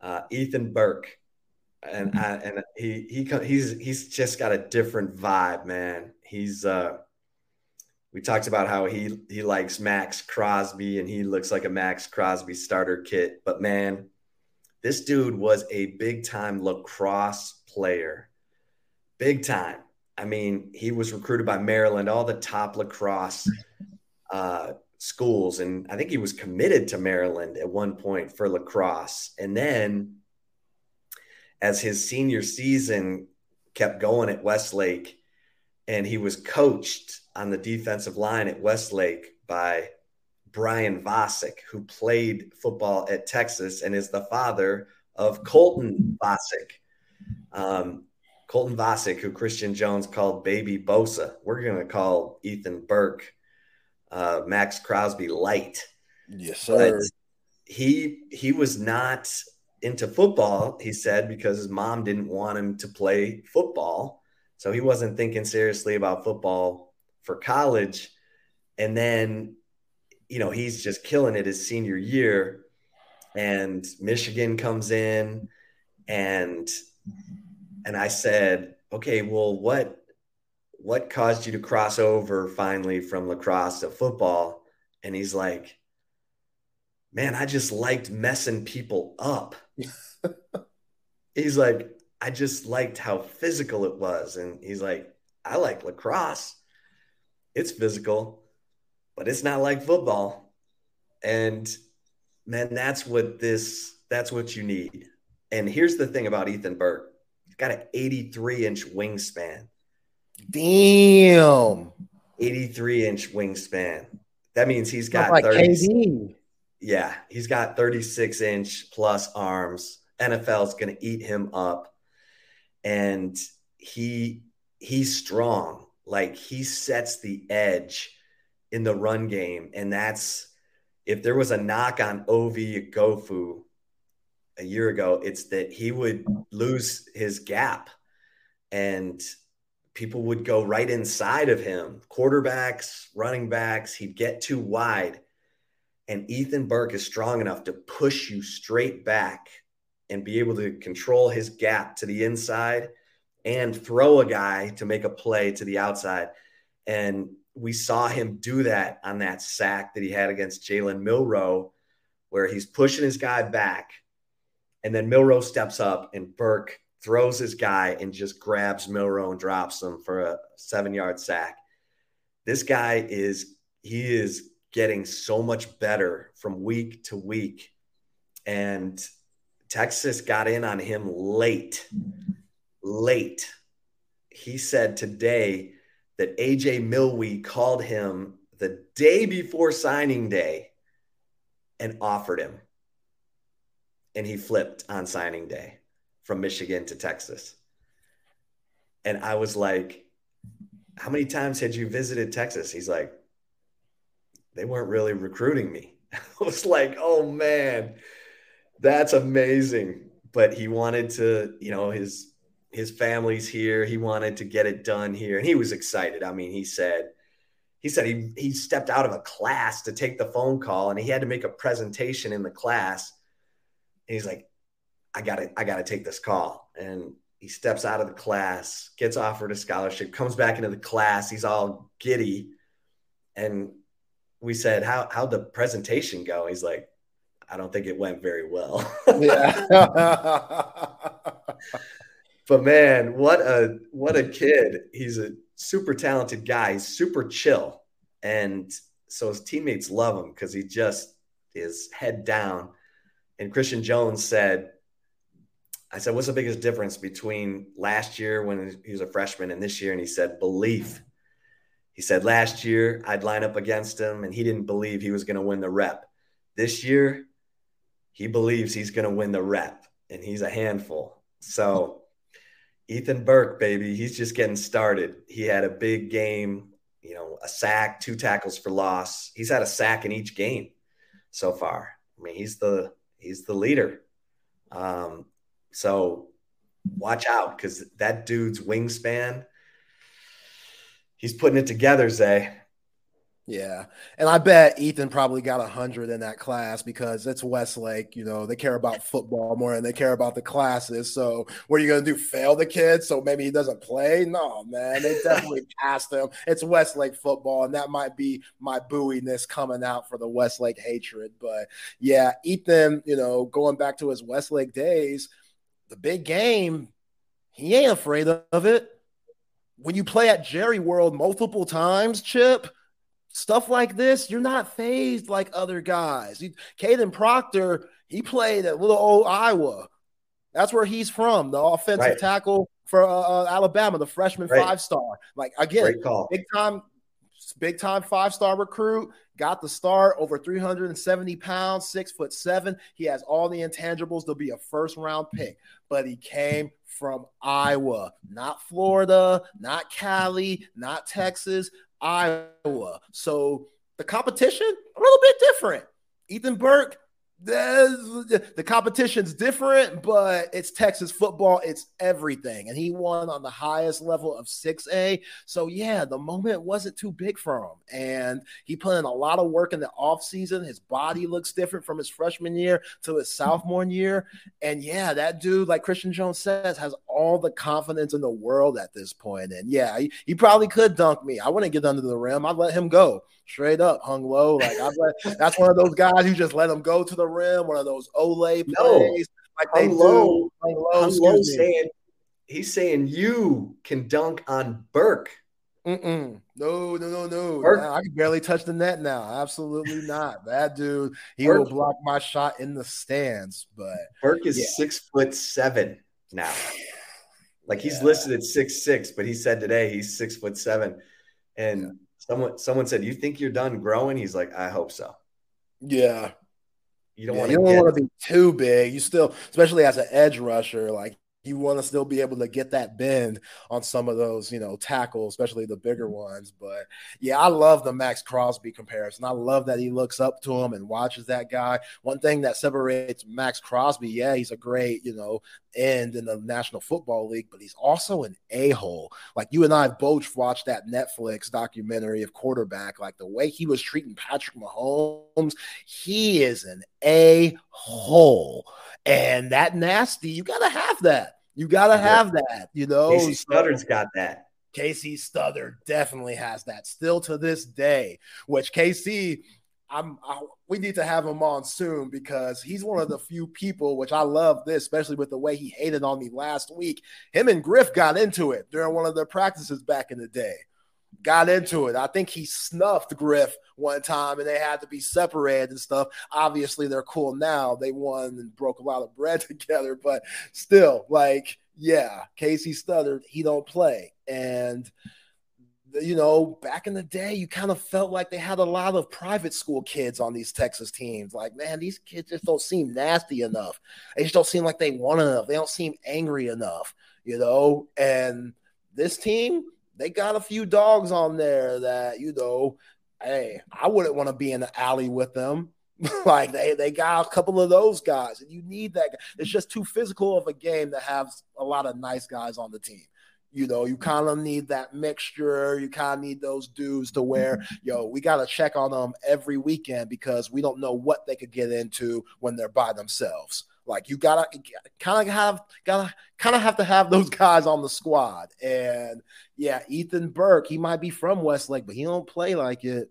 Speaker 1: uh, Ethan Burke, and I, and he he he's he's just got a different vibe, man. He's uh, we talked about how he he likes Maxx Crosby and he looks like a Maxx Crosby starter kit, but man, this dude was a big time lacrosse player. Big time. I mean, he was recruited by Maryland, all the top lacrosse uh, schools. And I think he was committed to Maryland at one point for lacrosse. And then as his senior season kept going at Westlake, and he was coached on the defensive line at Westlake by Brian Vasek, who played football at Texas and is the father of Colton Vasek. Um, Colton Vasek, who Christian Jones called Baby Bosa. We're going to call Ethan Burke uh, Maxx Crosby light.
Speaker 2: Yes, sir. But
Speaker 1: he he was not into football. He said because his mom didn't want him to play football, so he wasn't thinking seriously about football for college. And then you know, he's just killing it his senior year. And Michigan comes in and and I said, okay, well, what what caused you to cross over finally from lacrosse to football? And he's like, man, I just liked messing people up. he's like, I just liked how physical it was. And he's like, I like lacrosse. It's physical but it's not like football. And man, that's what this that's what you need. And here's the thing about Ethan Burke. He's got an 83 inch wingspan.
Speaker 2: Damn.
Speaker 1: 83 inch wingspan. That means he's got like 30. Yeah, he's got 36 inch plus arms. NFL's going to eat him up. And he he's strong. Like he sets the edge in the run game. And that's if there was a knock on Ovie Oghoufo a year ago, it's that he would lose his gap and people would go right inside of him. Quarterbacks, running backs, he'd get too wide. And Ethan Burke is strong enough to push you straight back and be able to control his gap to the inside and throw a guy to make a play to the outside. And we saw him do that on that sack that he had against Jalen Milroe, where he's pushing his guy back. And then Milroe steps up and Burke throws his guy and just grabs Milroe and drops him for a seven yard sack. This guy is, he is getting so much better from week to week. And Texas got in on him late, late. He said today that AJ Milwee called him the day before signing day and offered him. And he flipped on signing day from Michigan to Texas. And I was like, How many times had you visited Texas? He's like, They weren't really recruiting me. I was like, Oh man, that's amazing. But he wanted to, you know, his his family's here. He wanted to get it done here, and he was excited. I mean, he said he said he he stepped out of a class to take the phone call, and he had to make a presentation in the class. And he's like, "I got to I got to take this call." And he steps out of the class, gets offered a scholarship, comes back into the class. He's all giddy, and we said, "How how'd the presentation go?" He's like, "I don't think it went very well." yeah. but man, what a what a kid! He's a super talented guy. He's super chill, and so his teammates love him because he just is head down. And Christian Jones said, "I said, what's the biggest difference between last year when he was a freshman and this year?" And he said, "Belief." He said last year I'd line up against him and he didn't believe he was going to win the rep. This year, he believes he's going to win the rep and he's a handful. So, Ethan Burke, baby, he's just getting started. He had a big game, you know, a sack, two tackles for loss. He's had a sack in each game so far. I mean, he's the he's the leader. Um, so watch out because that dude's wingspan he's putting it together, Zay.
Speaker 2: Yeah. And I bet Ethan probably got a hundred in that class because it's Westlake, you know, they care about football more and they care about the classes. So what are you gonna do? Fail the kid so maybe he doesn't play? No, man. They definitely passed him. It's Westlake football, and that might be my booiness coming out for the Westlake hatred. But yeah, Ethan, you know, going back to his Westlake days, the big game, he ain't afraid of it when you play at Jerry World multiple times, Chip, stuff like this, you're not phased like other guys. Kadyn Proctor, he played at little old Iowa. That's where he's from, the offensive right. tackle for uh, uh Alabama, the freshman right. five star. Like again, big time, big time five star recruit. Got the start over 370 pounds, six foot seven. He has all the intangibles to be a first round pick, but he came from Iowa, not Florida, not Cali, not Texas, Iowa. So the competition a little bit different. Ethan Burke the, competition's different, but it's Texas football. It's everything. And he won on the highest level of 6A. So, yeah, the moment wasn't too big for him. And he put in a lot of work in the offseason. His body looks different from his freshman year to his sophomore year. And yeah, that dude, like Christian Jones says, has all the confidence in the world at this point. And yeah, he, he probably could dunk me. I wouldn't get under the rim. I'd let him go straight up, hung low. Like let, that's one of those guys who just let him go to the rim, one of those Olay plays. No, like
Speaker 1: they low, hung low, hung low saying he's saying you can dunk on Burke.
Speaker 2: Mm-mm. No, no, no, no. Burke. I can barely touch the net now. Absolutely not. That dude, he Burke. will block my shot in the stands. But
Speaker 1: Burke is yeah. six foot seven now. Like he's yeah. listed at six six, but he said today he's six foot seven. And Someone someone said, "You think you're done growing?" He's like, "I hope so."
Speaker 2: Yeah.
Speaker 1: You don't
Speaker 2: yeah,
Speaker 1: want
Speaker 2: to. You don't want to be too big. You still, especially as an edge rusher, like you want to still be able to get that bend on some of those, you know, tackles, especially the bigger mm-hmm. ones. But yeah, I love the Maxx Crosby comparison. I love that he looks up to him and watches that guy. One thing that separates Maxx Crosby, yeah, he's a great, you know, end in the National Football League, but he's also an a hole. Like you and I both watched that Netflix documentary of quarterback, like the way he was treating Patrick Mahomes, he is an a hole. And that nasty, you got to have that. You got to have that, you know.
Speaker 1: Casey Studdard's got that.
Speaker 2: Casey Studdard definitely has that still to this day, which Casey, I'm I, we need to have him on soon because he's one of the few people which I love this, especially with the way he hated on me last week. Him and Griff got into it during one of their practices back in the day got into it. I think he snuffed Griff one time and they had to be separated and stuff. Obviously, they're cool now. They won and broke a lot of bread together, but still, like, yeah, Casey Studdard, he don't play. And you know, back in the day, you kind of felt like they had a lot of private school kids on these Texas teams. Like, man, these kids just don't seem nasty enough. They just don't seem like they want enough. They don't seem angry enough, you know. And this team, they got a few dogs on there that, you know, hey, I wouldn't want to be in the alley with them. like they, they got a couple of those guys, and you need that. It's just too physical of a game to have a lot of nice guys on the team. You know, you kind of need that mixture. You kind of need those dudes to where, yo, we got to check on them every weekend because we don't know what they could get into when they're by themselves. Like you gotta kind of have gotta kind of have to have those guys on the squad. And yeah, Ethan Burke, he might be from Westlake, but he don't play like it.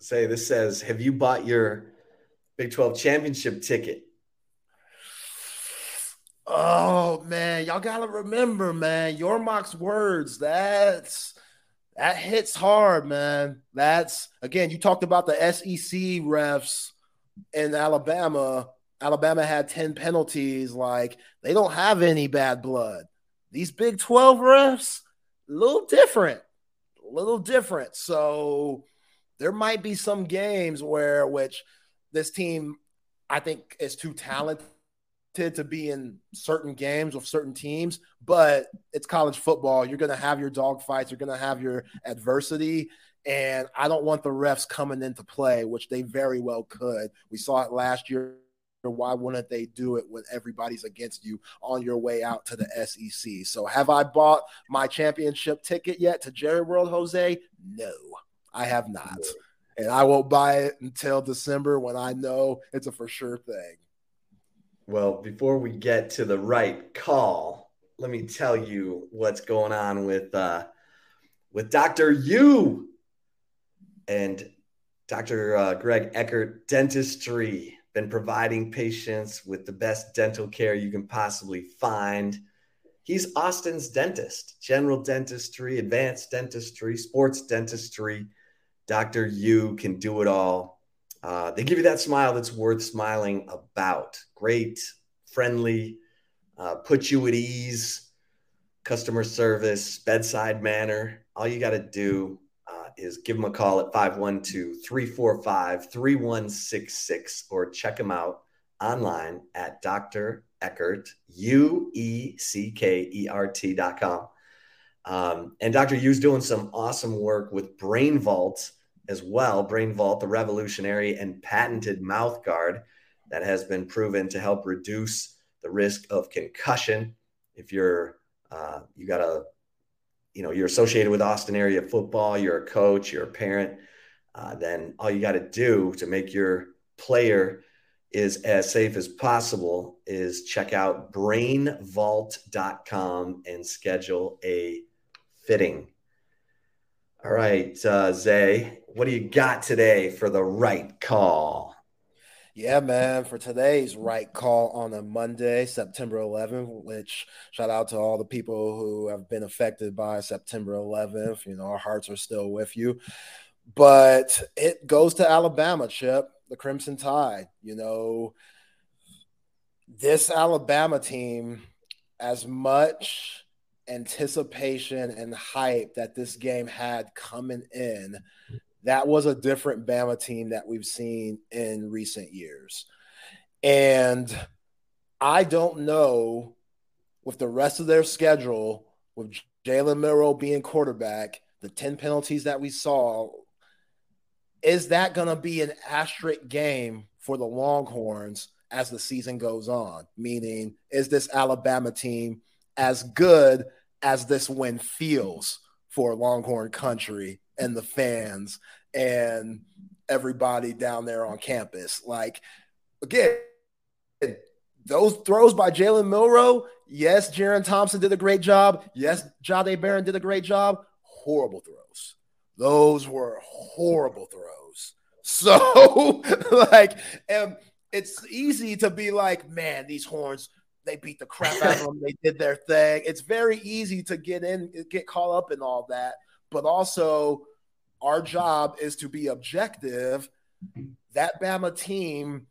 Speaker 1: Say this says, have you bought your Big 12 championship ticket?
Speaker 2: Oh man, y'all gotta remember, man, Yormark's words. That's that hits hard, man. That's again, you talked about the SEC refs in Alabama. Alabama had 10 penalties. Like they don't have any bad blood. These Big 12 refs, a little different, a little different. So there might be some games where which this team I think is too talented to be in certain games with certain teams, but it's college football. You're going to have your dog fights, you're going to have your adversity. And I don't want the refs coming into play, which they very well could. We saw it last year. Why wouldn't they do it when everybody's against you on your way out to the SEC? So, have I bought my championship ticket yet to Jerry World, Jose? No, I have not. And I won't buy it until December when I know it's a for sure thing.
Speaker 1: Well, before we get to the right call, let me tell you what's going on with uh, with Dr. U and Dr. Uh, Greg Ueckert Dentistry. Been providing patients with the best dental care you can possibly find. He's Austin's dentist, general dentistry, advanced dentistry, sports dentistry. Dr. U can do it all uh, they give you that smile that's worth smiling about. Great, friendly, uh, put you at ease, customer service, bedside manner. All you got to do is give them a call at 512 345 3166 or check them out online at Dr. Eckert, U E C K E R T.com. Um, and Dr. U's doing some awesome work with Brain Vault as well, Brain Vault, the revolutionary and patented mouth guard that has been proven to help reduce the risk of concussion. If you're, uh, you got a, you know, you're associated with Austin area football, you're a coach, you're a parent, uh, then all you got to do to make your player is as safe as possible is check out brainvault.com and schedule a fitting. All right, uh, Zay, what do you got today for the right call?
Speaker 2: Yeah, man, for today's right call on a Monday, September 11th, which shout out to all the people who have been affected by September 11th. You know, our hearts are still with you. But it goes to Alabama, Chip, the Crimson Tide. You know, this Alabama team, as much anticipation and hype that this game had coming in, that was a different Bama team that we've seen in recent years. And I don't know with the rest of their schedule, with Jalen Milroe being quarterback, the 10 penalties that we saw, is that going to be an asterisk game for the Longhorns as the season goes on? Meaning, is this Alabama team as good as this win feels for Longhorn country and the fans and everybody down there on campus. Like, again, those throws by Jalen Milroe, yes, Jerrin Thompson did a great job. Yes, Jahdae Barron did a great job. Horrible throws. Those were horrible throws. So, like, and it's easy to be like, man, these horns – they beat the crap out of them. They did their thing. It's very easy to get in, get caught up in all that. But also, our job is to be objective. That Bama team,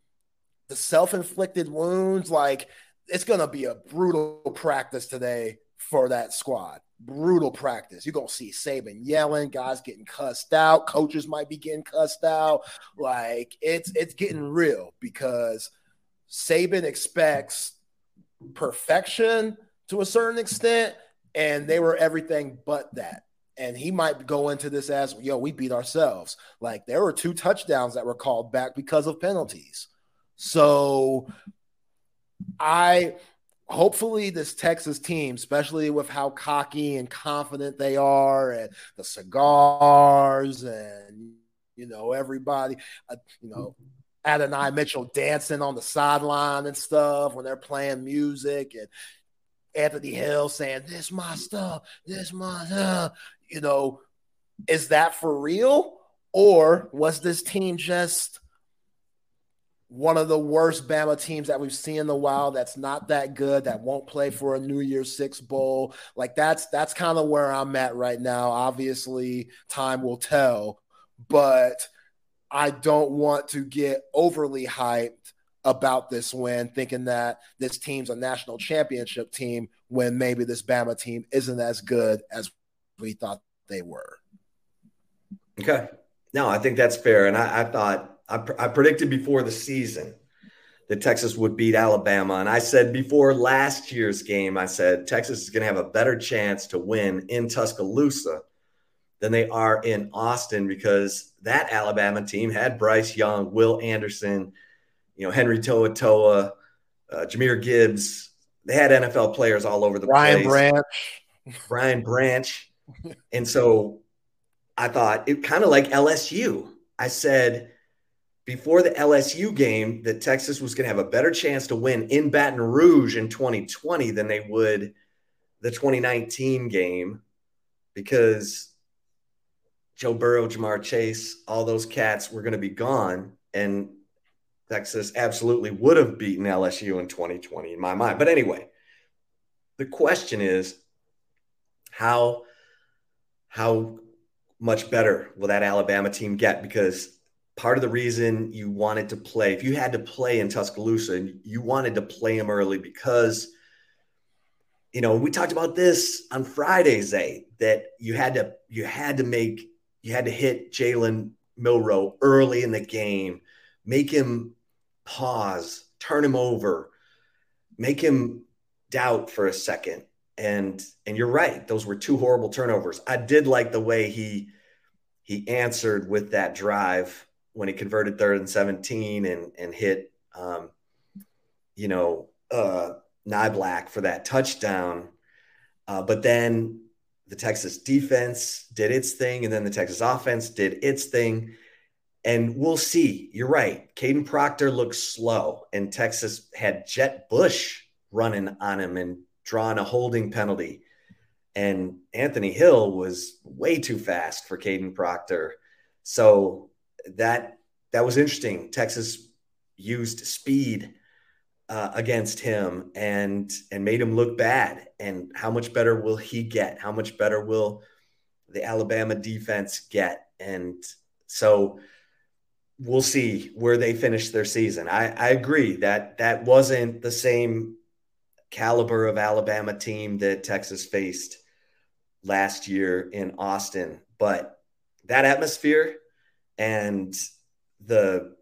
Speaker 2: the self inflicted wounds, like it's going to be a brutal practice today for that squad. Brutal practice. You're going to see Saban yelling, guys getting cussed out, coaches might be getting cussed out. Like it's it's getting real because Saban expects perfection to a certain extent, and they were everything but that. And he might go into this as, yo, we beat ourselves. Like there were two touchdowns that were called back because of penalties. So I hopefully this Texas team, especially with how cocky and confident they are, and the cigars, and you know everybody, uh, you know. Adonai Mitchell dancing on the sideline and stuff when they're playing music and Anthony Hill saying, This my stuff, this my stuff. You know, is that for real? Or was this team just one of the worst Bama teams that we've seen in a while that's not that good, that won't play for a New Year's Six bowl. Like that's that's kind of where I'm at right now. Obviously, time will tell, but I don't want to get overly hyped about this win, thinking that this team's a national championship team when maybe this Bama team isn't as good as we thought they were.
Speaker 1: Okay. No, I think that's fair. And I, I thought I, pr- I predicted before the season that Texas would beat Alabama. And I said before last year's game, I said Texas is going to have a better chance to win in Tuscaloosa than they are in Austin because that Alabama team had Bryce Young, Will Anderson, you know, Henry Toa uh, Jahmyr Gibbs. They had NFL players all over the place.
Speaker 2: Brian
Speaker 1: place.
Speaker 2: Branch.
Speaker 1: Brian Branch. and so I thought it kind of like LSU. I said before the LSU game that Texas was going to have a better chance to win in Baton Rouge in 2020 than they would the 2019 game because Joe Burrow, Ja'Marr Chase, all those cats were going to be gone. And Texas absolutely would have beaten LSU in 2020 in my mind. But anyway, the question is how how much better will that Alabama team get? Because part of the reason you wanted to play, if you had to play in Tuscaloosa, and you wanted to play them early because, you know, we talked about this on Friday, Zay, that you had to you had to make you had to hit Jalen Milroe early in the game, make him pause, turn him over, make him doubt for a second. And and you're right, those were two horrible turnovers. I did like the way he he answered with that drive when he converted third and 17 and, and hit, um, you know, uh, Niblack for that touchdown. Uh, but then the Texas defense did its thing, and then the Texas offense did its thing. And we'll see. You're right. Kadyn Proctor looks slow, and Texas had Jett Bush running on him and drawing a holding penalty. And Anthony Hill was way too fast for Kadyn Proctor. So that that was interesting. Texas used speed uh, against him and and made him look bad. And how much better will he get? How much better will the Alabama defense get? And so we'll see where they finish their season. I, I agree that that wasn't the same caliber of Alabama team that Texas faced last year in Austin, but that atmosphere and the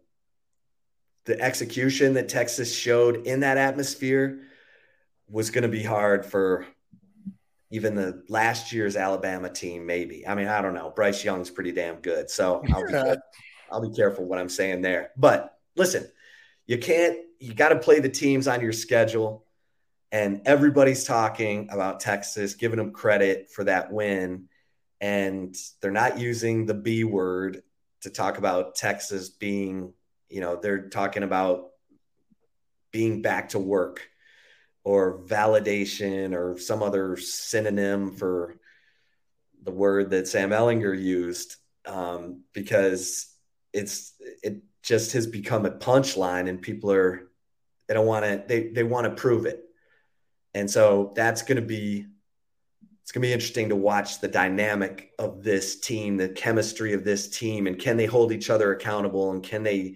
Speaker 1: the execution that Texas showed in that atmosphere was going to be hard for even the last year's Alabama team. Maybe I mean I don't know. Bryce Young's pretty damn good, so I'll be, I'll be careful what I'm saying there. But listen, you can't. You got to play the teams on your schedule, and everybody's talking about Texas, giving them credit for that win, and they're not using the B word to talk about Texas being, you know, they're talking about being back to work or validation or some other synonym for the word that Sam Ehlinger used um, because it's it just has become a punchline and people are they don't want to they they want to prove it. And so that's going to be it's going to be interesting to watch the dynamic of this team, the chemistry of this team, and can they hold each other accountable and can they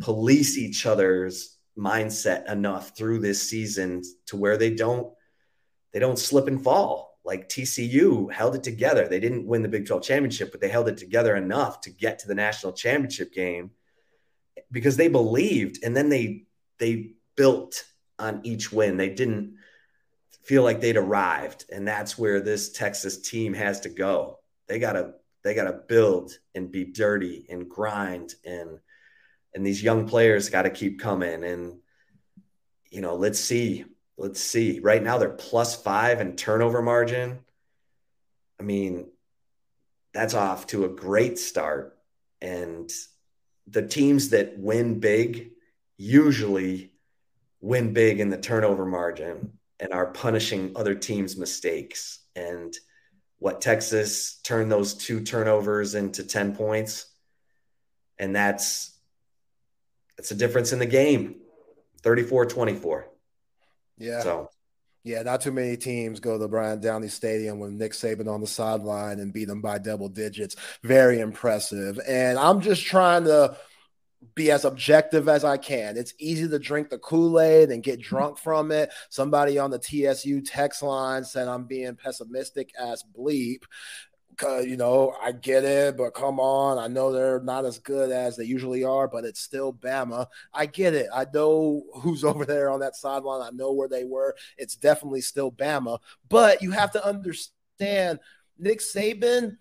Speaker 1: police each other's mindset enough through this season to where they don't they don't slip and fall like TCU held it together. They didn't win the Big 12 championship, but they held it together enough to get to the national championship game because they believed and then they they built on each win. They didn't feel like they'd arrived. And that's where this Texas team has to go. they gotta they gotta build and be dirty and grind and and these young players got to keep coming and you know let's see let's see right now they're plus five in turnover margin i mean that's off to a great start and the teams that win big usually win big in the turnover margin and are punishing other teams' mistakes. And what Texas turned those two turnovers into 10 points. And that's that's a difference in the game. 34-24.
Speaker 2: Yeah. So yeah, not too many teams go to Bryant-Denny Stadium with Nick Saban on the sideline and beat them by double digits. Very impressive. And I'm just trying to be as objective as I can. It's easy to drink the Kool Aid and get drunk from it. Somebody on the TSU text line said I'm being pessimistic as bleep. You know, I get it, but come on. I know they're not as good as they usually are, but it's still Bama. I get it. I know who's over there on that sideline. I know where they were. It's definitely still Bama. But you have to understand Nick Saban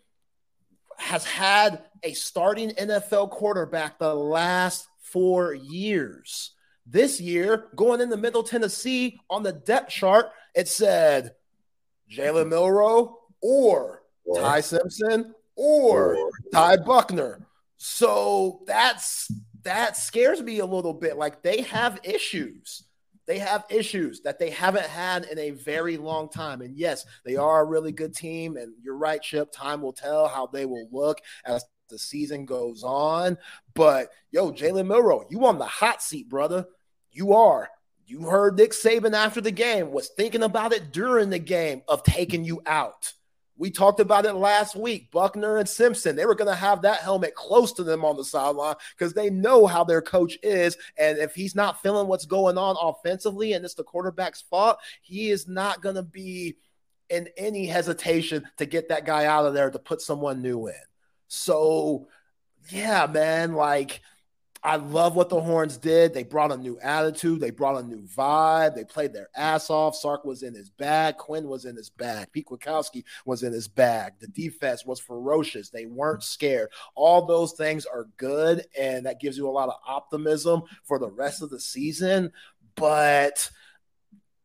Speaker 2: has had a starting NFL quarterback the last four years. This year, going into Middle Tennessee on the depth chart, it said Jalen Milroe or or, Ty Simpson or, or Ty Buchner. So that's that scares me a little bit. Like they have issues. They have issues that they haven't had in a very long time. And yes, they are a really good team. And you're right, Chip. Time will tell how they will look as the season goes on. But yo, Jalen Milroe, you on the hot seat, brother. You are. You heard Nick Saban after the game was thinking about it during the game of taking you out. We talked about it last week. Buchner and Simpson, they were going to have that helmet close to them on the sideline because they know how their coach is. And if he's not feeling what's going on offensively and it's the quarterback's fault, he is not going to be in any hesitation to get that guy out of there to put someone new in. So, yeah, man, like – I love what the Horns did. They brought a new attitude. They brought a new vibe. They played their ass off. Sark was in his bag. Quinn was in his bag. Pete Kwiatkowski was in his bag. The defense was ferocious. They weren't scared. All those things are good, and that gives you a lot of optimism for the rest of the season. But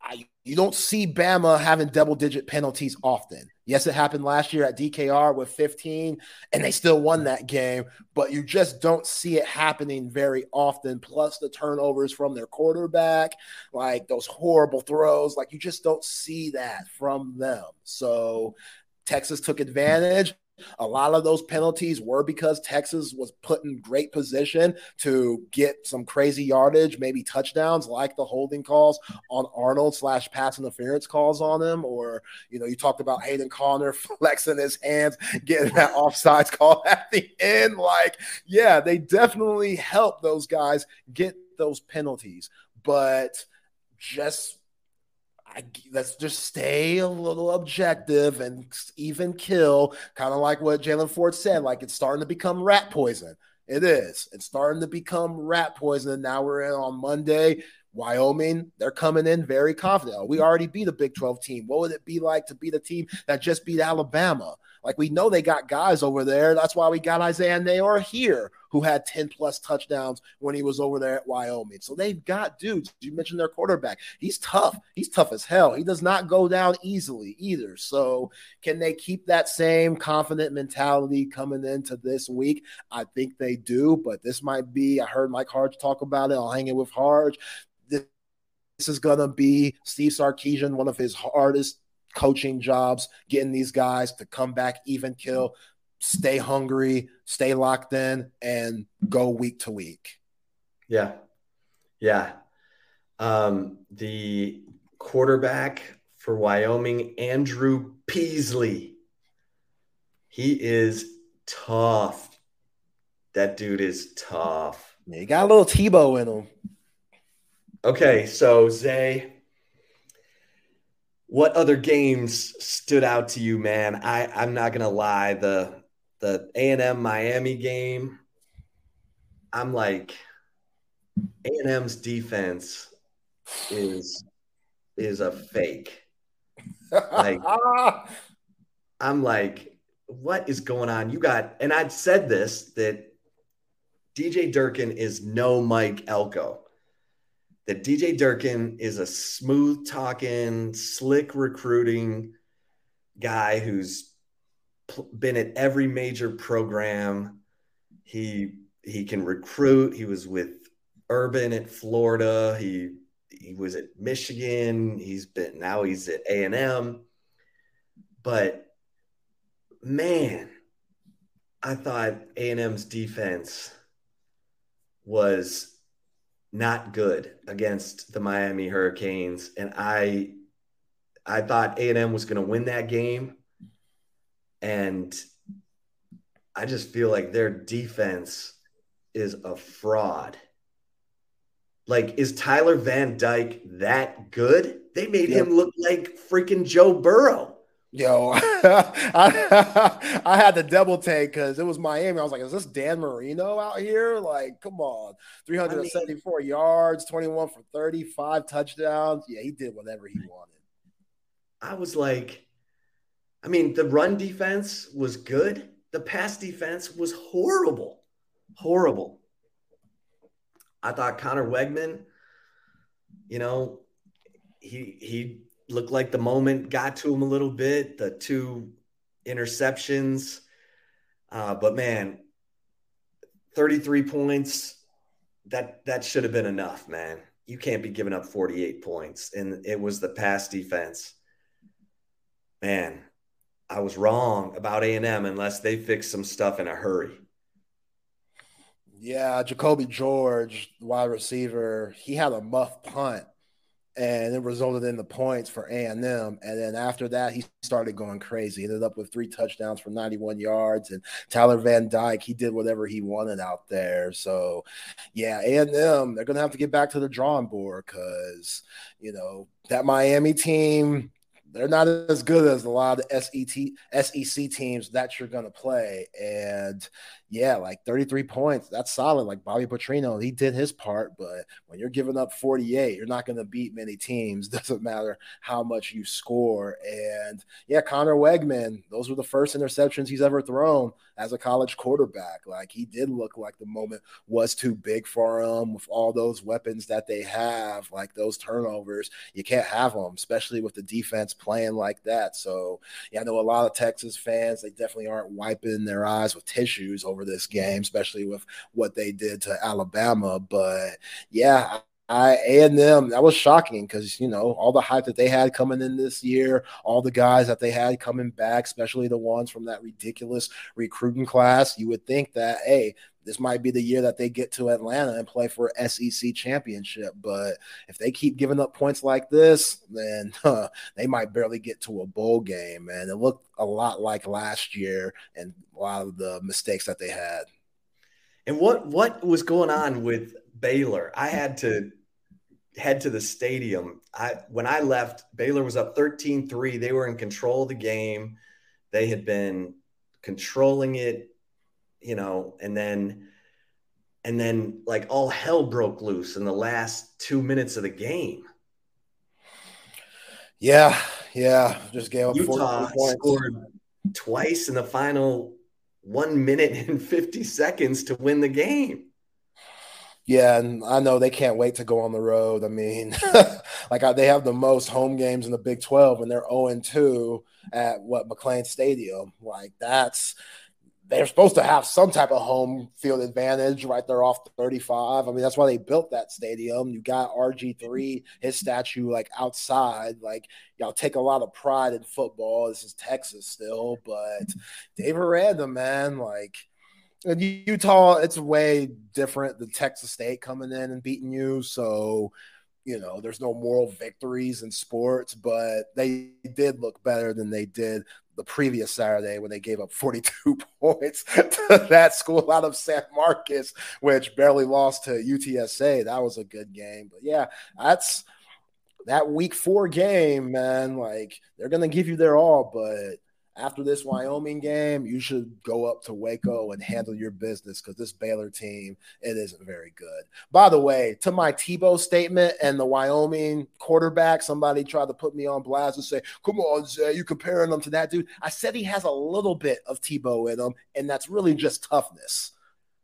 Speaker 2: I, you don't see Bama having double digit penalties often. Yes, it happened last year at DKR with 15, and they still won that game, but you just don't see it happening very often. Plus, the turnovers from their quarterback, like those horrible throws, like you just don't see that from them. So, Texas took advantage. A lot of those penalties were because Texas was put in great position to get some crazy yardage, maybe touchdowns, like the holding calls on Arnold slash pass interference calls on him. Or, you know, you talked about Hayden Conner flexing his hands, getting that offsides call at the end. Like, yeah, they definitely help those guys get those penalties. But just I, let's just stay a little objective and even kill, kind of like what Jaylan Ford said. Like it's starting to become rat poison. It is. It's starting to become rat poison. And now we're in on Monday. Wyoming, they're coming in very confident. We already beat a Big 12 team. What would it be like to beat a team that just beat Alabama? Like we know they got guys over there. That's why we got Isaiah Neyor here, who had 10 plus touchdowns when he was over there at Wyoming. So they've got dudes. You mentioned their quarterback. He's tough. He's tough as hell. He does not go down easily either. So can they keep that same confident mentality coming into this week? I think they do, but this might be. I heard Mike Harge talk about it. I'll hang it with Harge. This is going to be Steve Sarkisian, one of his hardest coaching jobs, getting these guys to come back, even kill, stay hungry, stay locked in, and go week to week.
Speaker 1: Yeah. Yeah. Um, the quarterback for Wyoming, Andrew Peasley. He is tough. That dude is tough.
Speaker 2: he got a little Tebow in him.
Speaker 1: Okay, so Zay, what other games stood out to you, man? I I'm not gonna lie the the A and M Miami game. I'm like A and M's defense is is a fake. Like I'm like, what is going on? You got, and I've said this that DJ Durkin is no Mike Elko. That DJ Durkin is a smooth talking, slick recruiting guy who's been at every major program. He he can recruit. He was with Urban at Florida. He he was at Michigan. He's been now he's at A and M. But man, I thought A and M's defense was not good against the Miami Hurricanes, and I I thought A and M was going to win that game, and I just feel like their defense is a fraud. Like, is Tyler Van Dyke that good? They made him look like freaking Joe Burrow.
Speaker 2: Yo, I, I had to double take because it was Miami. I was like, is this Dan Marino out here? Like, come on. 374 I mean, yards, 21 for 35 touchdowns. Yeah, he did whatever he wanted.
Speaker 1: I was like, I mean, the run defense was good. The pass defense was horrible. Horrible. I thought Conner Weigman, you know, he he looked like the moment got to him a little bit. The two interceptions, uh, but man, thirty three points. That that should have been enough, man. You can't be giving up forty eight points, and it was the pass defense. Man, I was wrong about A and M unless they fix some stuff in a hurry.
Speaker 2: Yeah, Jacolby George, wide receiver, he had a muff punt and it resulted in the points for A&M. And then after that, he started going crazy. He ended up with three touchdowns for 91 yards. And Tyler Van Dyke, he did whatever he wanted out there. So, yeah, A&M, they're going to have to get back to the drawing board because, you know, that Miami team – they're not as good as a lot of SET, SEC teams that you're going to play. And yeah, like 33 points, that's solid. Like Bobby Petrino, he did his part, but when you're giving up 48, you're not going to beat many teams. Doesn't matter how much you score. And yeah, Connor Weigman, those were the first interceptions he's ever thrown as a college quarterback. Like he did look like the moment was too big for him with all those weapons that they have, like those turnovers. You can't have them, especially with the defense playing like that. So, yeah, I know a lot of Texas fans, they definitely aren't wiping their eyes with tissues over this game, especially with what they did to Alabama. But yeah, I and them that was shocking because you know all the hype that they had coming in this year, all the guys that they had coming back, especially the ones from that ridiculous recruiting class. You would think that hey, this might be the year that they get to Atlanta and play for SEC championship. But if they keep giving up points like this, then huh, they might barely get to a bowl game. And it looked a lot like last year and a lot of the mistakes that they had.
Speaker 1: And what what was going on with Baylor? I had to head to the stadium. I when I left, Baylor was up 13-3. They were in control of the game. They had been controlling it, you know, and then and then like all hell broke loose in the last 2 minutes of the game.
Speaker 2: Yeah, yeah, just gave up
Speaker 1: Utah scored twice in the final 1 minute and 50 seconds to win the game.
Speaker 2: Yeah, and I know they can't wait to go on the road. I mean, like I, they have the most home games in the Big 12 and they're 0 2 at what McLane Stadium. Like that's they're supposed to have some type of home field advantage right there off the 35. I mean, that's why they built that stadium. You got RG3, his statue like outside. Like, y'all take a lot of pride in football. This is Texas still, but Dave Aranda, man, like and Utah, it's way different than Texas State coming in and beating you. So, you know, there's no moral victories in sports, but they did look better than they did the previous Saturday when they gave up 42 points to that school out of San Marcos, which barely lost to UTSA. That was a good game. But yeah, that's that week four game, man. Like they're going to give you their all, but after this Wyoming game, you should go up to Waco and handle your business because this Baylor team, it isn't very good. By the way, to my Tebow statement and the Wyoming quarterback, somebody tried to put me on blast and say, Come on, Zay, you comparing them to that dude. I said he has a little bit of Tebow in him, and that's really just toughness.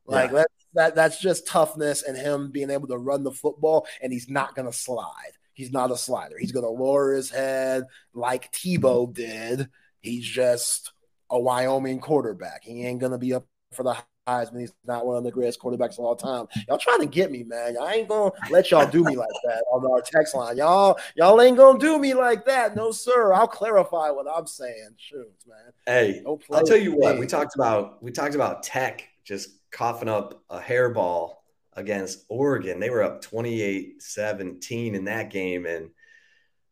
Speaker 2: Like yeah. that, that that's just toughness and him being able to run the football, and he's not gonna slide. He's not a slider. He's gonna lower his head like Tebow did He's just a Wyoming quarterback. He ain't gonna be up for the Heisman. He's not one of the greatest quarterbacks of all time. Y'all trying to get me, man. I ain't gonna let y'all do me like that on our text line. Y'all, y'all ain't gonna do me like that. No, sir. I'll clarify what I'm saying. Shoot, man.
Speaker 1: Hey, I'll tell you what. We talked about we talked about Tech just coughing up a hairball against Oregon. They were up 28-17 in that game. And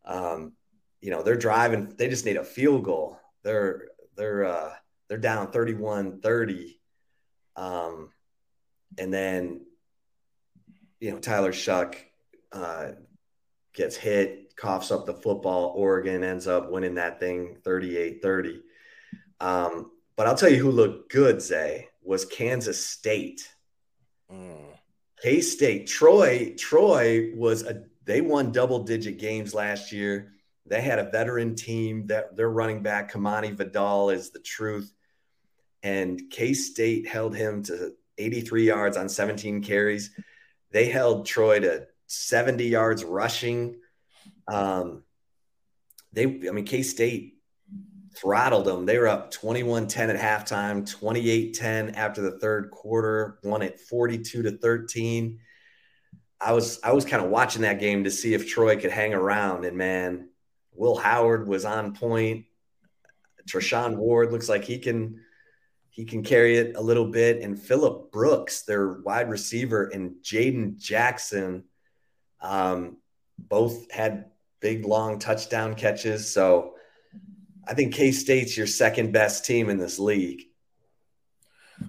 Speaker 1: um, you know, they're driving, they just need a field goal. They're they're uh they're down 31-30. Um and then you know, Tyler Shough uh gets hit, coughs up the football. Oregon ends up winning that thing 38-30. Um, but I'll tell you who looked good, Zay, was Kansas State. Mm. K State, Troy, Troy was a they won double digit games last year. They had a veteran team that their running back, Kamani Vidal, is the truth. And K State held him to 83 yards on 17 carries. They held Troy to 70 yards rushing. Um, they, I mean, K State throttled them. They were up 21 10 at halftime, 28 10 after the third quarter, won it 42 to 13. I was I was kind of watching that game to see if Troy could hang around, and man, Will Howard was on point. Treshaun Ward looks like he can he can carry it a little bit. And Phillip Brooks, their wide receiver, and Jaden Jackson, um, both had big long touchdown catches. So I think K State's your second best team in this league.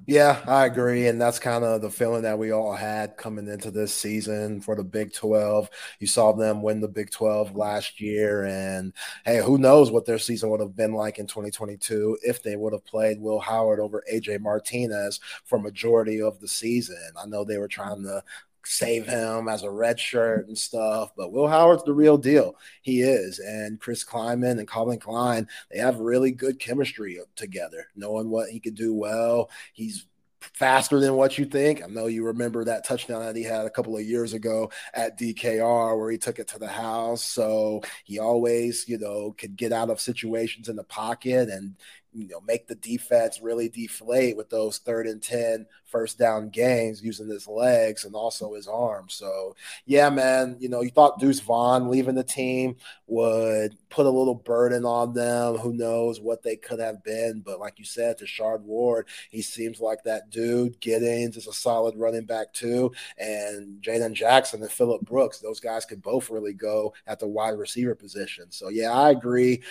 Speaker 2: Yeah, I agree. And that's kind of the feeling that we all had coming into this season for the Big 12. You saw them win the Big 12 last year. And hey, who knows what their season would have been like in 2022 if they would have played Will Howard over AJ Martinez for majority of the season. I know they were trying to save him as a red shirt and stuff. But Will Howard's the real deal. He is. And Chris Klieman and Collin Klein, they have really good chemistry together, knowing what he could do well. He's faster than what you think. I know you remember that touchdown that he had a couple of years ago at DKR where he took it to the house. So he always, you know, could get out of situations in the pocket and you know make the defense really deflate with those third and 10 first down gains using his legs and also his arms. So yeah man you know you thought deuce vaughn leaving the team would put a little burden on them. Who knows what they could have been. But like you said Treshaun Ward he seems like that dude. Giddens is a solid running back too. And Jaden Jackson and Phillip Brooks those guys could both really go at the wide receiver position. So yeah I agree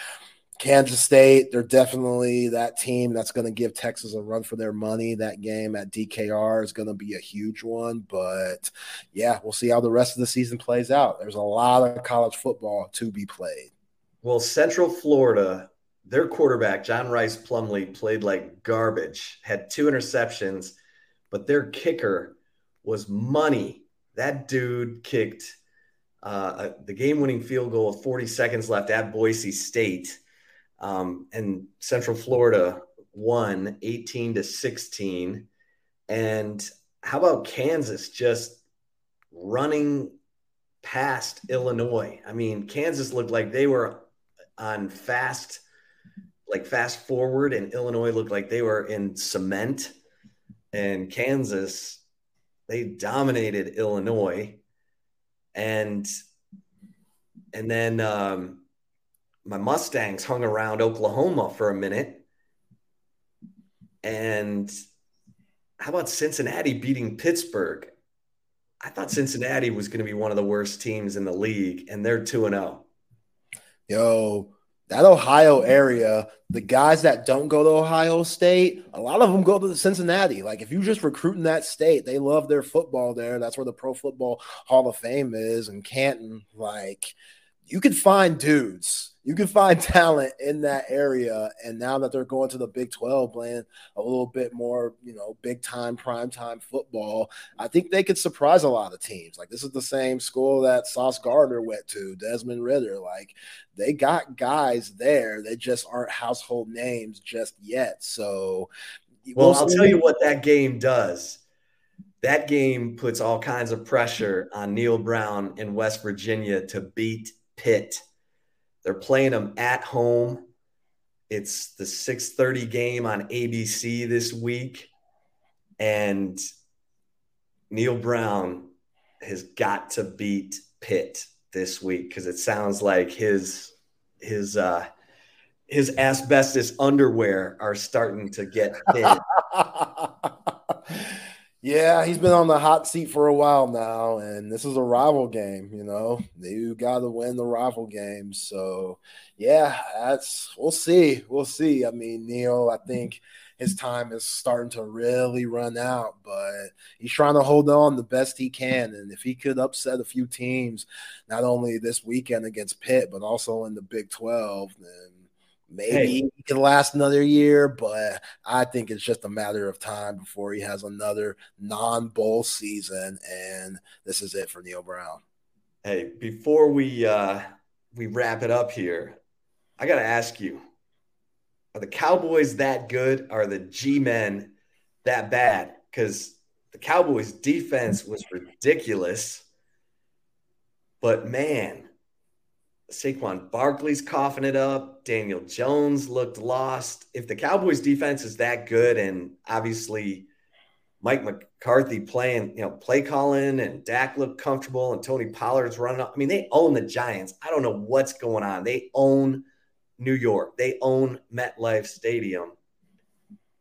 Speaker 2: Kansas State, they're definitely that team that's going to give Texas a run for their money. That game at DKR is going to be a huge one. But yeah, we'll see how the rest of the season plays out. There's a lot of college football to be played.
Speaker 1: Well, Central Florida, their quarterback, John Rhys Plumlee, played like garbage, had two interceptions, but their kicker was money. That dude kicked uh, the game winning field goal with 40 seconds left at Boise State um, and Central Florida won 18 to 16. And how about Kansas just running past Illinois? I mean, Kansas looked like they were on fast, like fast forward, and Illinois looked like they were in cement. And Kansas, they dominated Illinois. And and then um, my Mustangs hung around Oklahoma for a minute. And how about Cincinnati beating Pittsburgh? I thought Cincinnati was going to be one of the worst teams in the league, and they're 2 0.
Speaker 2: Yo, that Ohio area, the guys that don't go to Ohio State, a lot of them go to Cincinnati. Like if you just recruit in that state, they love their football there. That's where the Pro Football Hall of Fame is, and Canton. Like you can find dudes you can find talent in that area. And now that they're going to the Big 12 playing a little bit more, you know, big time, prime time football, I think they could surprise a lot of teams. Like this is the same school that Sauce Gardner went to, Desmond Ridder. Like they got guys there. They just aren't household names just yet. So,
Speaker 1: well, we'll I'll tell you what that game does. That game puts all kinds of pressure on Neal Brown in West Virginia to beat Pitt they're playing them at home. It's the 6:30 game on ABC this week and Neal Brown has got to beat Pitt this week cuz it sounds like his his uh his asbestos underwear are starting to get thin.
Speaker 2: Yeah, he's been on the hot seat for a while now, and this is a rival game. You know, you got to win the rival game. So, yeah, that's we'll see. We'll see. I mean, Neal, I mm-hmm. think his time is starting to really run out, but he's trying to hold on the best he can. And if he could upset a few teams, not only this weekend against Pitt, but also in the Big 12, then Maybe hey. he can last another year, but I think it's just a matter of time before he has another non bowl season, and this is it for Neal Brown.
Speaker 1: Hey, before we uh, we wrap it up here, I got to ask you: Are the Cowboys that good? Are the G men that bad? Because the Cowboys' defense was ridiculous, but man, Saquon Barkley's coughing it up. Daniel Jones looked lost. If the Cowboys defense is that good, and obviously Mike McCarthy playing, you know, play calling and Dak looked comfortable and Tony Pollard's running up. I mean, they own the Giants. I don't know what's going on. They own New York. They own MetLife Stadium.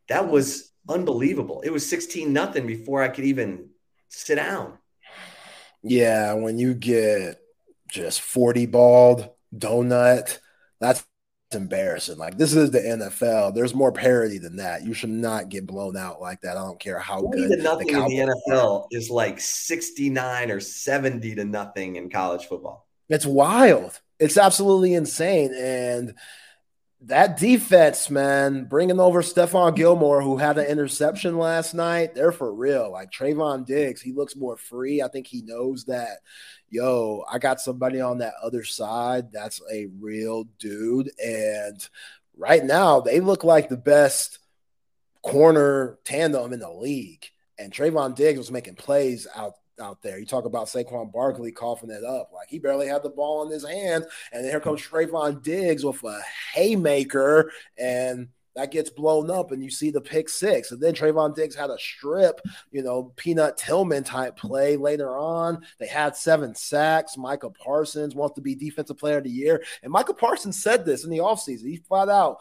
Speaker 1: That was unbelievable. It was 16 nothing before I could even sit down.
Speaker 2: Yeah, when you get just 40 balled donut. That's embarrassing. Like this is the NFL. There's more parity than that. You should not get blown out like that. I don't care how good
Speaker 1: the nothing the in the NFL are. is like 69 or 70 to nothing in college football.
Speaker 2: It's wild. It's absolutely insane. And that defense, man, bringing over Stephon Gilmore, who had an interception last night, they're for real. Like Trevon Diggs, he looks more free. I think he knows that, yo, I got somebody on that other side that's a real dude. And right now, they look like the best corner tandem in the league. And Trevon Diggs was making plays out out there. You talk about Saquon Barkley coughing it up. Like he barely had the ball in his hands. And then here comes Trevon Diggs with a haymaker and that gets blown up and you see the pick six. And then Trevon Diggs had a strip, you know, Peanut Tillman type play later on. They had seven sacks. Micah Parsons wants to be defensive player of the year. And Micah Parsons said this in the offseason. He flat out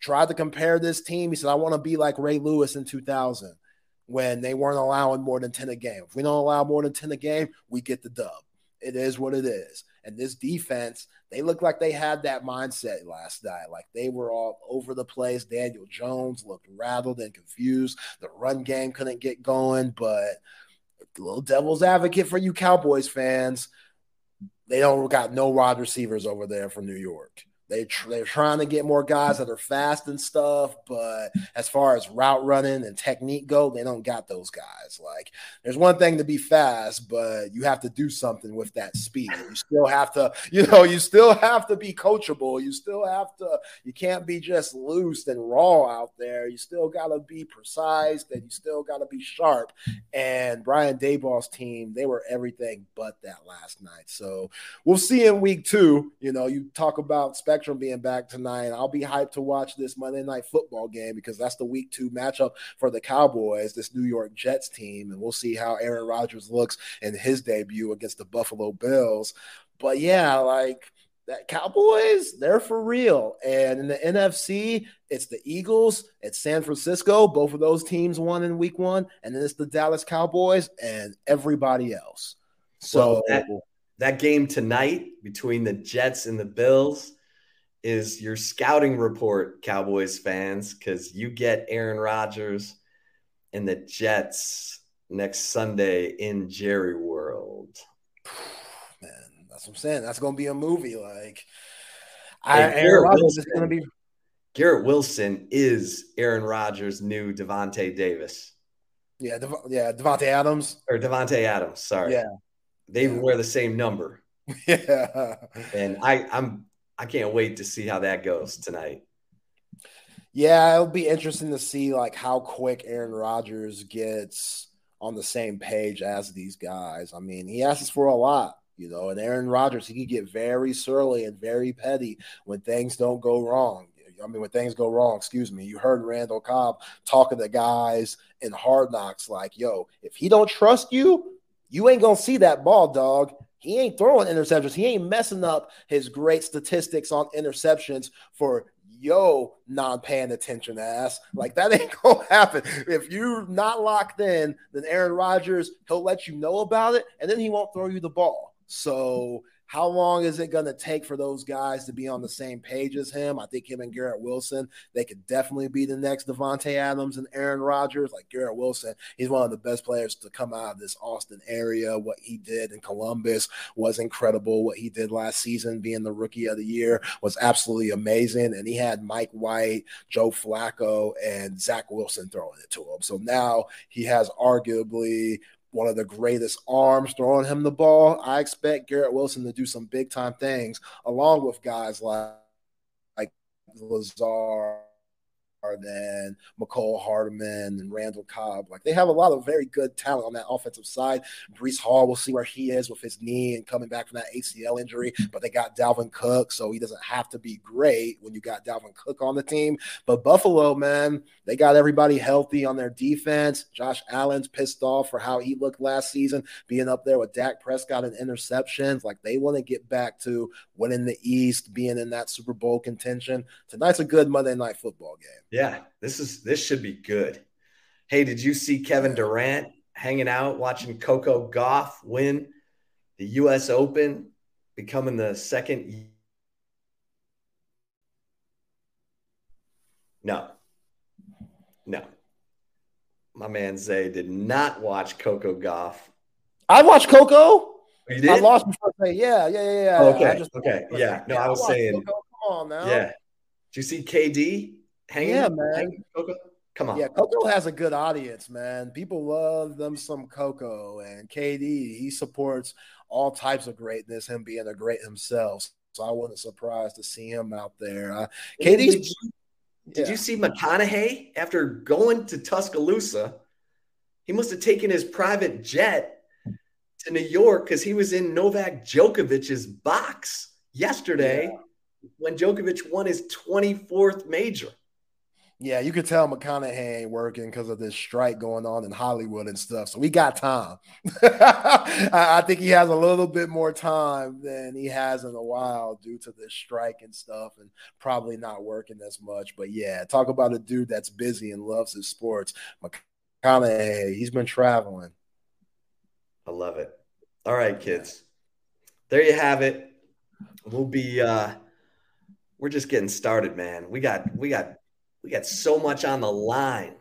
Speaker 2: tried to compare this team. He said, I want to be like Ray Lewis in 2000 when they weren't allowing more than 10 a game. If we don't allow more than 10 a game, we get the dub. It is what it is. And this defense, they look like they had that mindset last night. Like they were all over the place. Daniel Jones looked rattled and confused. The run game couldn't get going, but little devil's advocate for you Cowboys fans. They don't got no wide receivers over there from New York. They tr- they're trying to get more guys that are fast and stuff, but as far as route running and technique go, they don't got those guys. Like, there's one thing to be fast, but you have to do something with that speed. You still have to, you know, you still have to be coachable. You still have to. You can't be just loose and raw out there. You still got to be precise, and you still got to be sharp. And Brian Daboll's team, they were everything but that last night. So we'll see in week two. You know, you talk about Spectrum being back tonight. I'll be hyped to watch this Monday night football game because that's the week two matchup for the Cowboys, this New York Jets team. And we'll see how Aaron Rodgers looks in his debut against the Buffalo Bills. But yeah, like that Cowboys, they're for real. And in the NFC, it's the Eagles, it's San Francisco. Both of those teams won in week one. And then it's the Dallas Cowboys and everybody else. So well,
Speaker 1: that, that game tonight between the Jets and the Bills is your scouting report, Cowboys fans, because you get Aaron Rodgers and the Jets next Sunday in Jerry World.
Speaker 2: Man, That's what I'm saying. That's going to be a movie. Like, I, Aaron Rodgers is going to be.
Speaker 1: Garrett Wilson is Aaron Rodgers' new Devonte Davis.
Speaker 2: Yeah, Dev- yeah, Davante Adams
Speaker 1: or Devonte Adams. Sorry.
Speaker 2: Yeah,
Speaker 1: they yeah. wear the same number.
Speaker 2: Yeah,
Speaker 1: and I, I'm, I can't wait to see how that goes tonight.
Speaker 2: Yeah, it'll be interesting to see like how quick Aaron Rodgers gets on the same page as these guys. I mean, he asks for a lot, you know, and Aaron Rodgers, he can get very surly and very petty when things don't go wrong. I mean, when things go wrong, excuse me. You heard Randall Cobb talking to guys in hard knocks like, yo, if he don't trust you, you ain't gonna see that ball, dog. He ain't throwing interceptions. He ain't messing up his great statistics on interceptions for yo non paying attention ass. Like that ain't gonna happen. If you're not locked in, then Aaron Rodgers, he'll let you know about it and then he won't throw you the ball. So how long is it going to take for those guys to be on the same page as him? I think him and Garrett Wilson, they could definitely be the next Davante Adams and Aaron Rodgers. Like Garrett Wilson, he's one of the best players to come out of this Austin area. What he did in Columbus was incredible. What he did last season, being the rookie of the year, was absolutely amazing. And he had Mike White, Joe Flacco, and Zach Wilson throwing it to him. So now he has arguably one of the greatest arms throwing him the ball. I expect Garrett Wilson to do some big time things along with guys like, like Lazard than Mecole Hardman and Randall Cobb. Like they have a lot of very good talent on that offensive side. Breece Hall, we'll see where he is with his knee and coming back from that ACL injury. But they got Dalvin Cook, so he doesn't have to be great when you got Dalvin Cook on the team. But Buffalo, man, they got everybody healthy on their defense. Josh Allen's pissed off for how he looked last season, being up there with Dak Prescott and interceptions. Like they want to get back to winning the East, being in that Super Bowl contention. Tonight's a good Monday night football game.
Speaker 1: Yeah, this is this should be good. Hey, did you see Kevin Durant hanging out watching Coco Gauff win the US Open, becoming the second No. No. My man Zay did not watch Coco Gauff.
Speaker 2: I watched Coco.
Speaker 1: Oh, you did?
Speaker 2: I lost before say, yeah, yeah, yeah, yeah.
Speaker 1: Oh, okay. okay. Yeah. No, I was saying. Coco.
Speaker 2: Come on now.
Speaker 1: Yeah. Did you see KD? Hanging.
Speaker 2: Yeah, man.
Speaker 1: Hanging Coco? Come on.
Speaker 2: Yeah, Coco has a good audience, man. People love them some Coco and KD. He supports all types of greatness, him being a great himself. So I wasn't surprised to see him out there. Uh, KD.
Speaker 1: Did, you, did yeah. you see McConaughey after going to Tuscaloosa? He must have taken his private jet to New York because he was in Novak Djokovic's box yesterday yeah. when Djokovic won his 24th major.
Speaker 2: Yeah, you could tell McConaughey ain't working because of this strike going on in Hollywood and stuff. So we got time. I think he has a little bit more time than he has in a while due to this strike and stuff, and probably not working as much. But yeah, talk about a dude that's busy and loves his sports. McConaughey, he's been traveling.
Speaker 1: I love it. All right, kids. There you have it. We'll be uh we're just getting started, man. We got we got we got so much on the line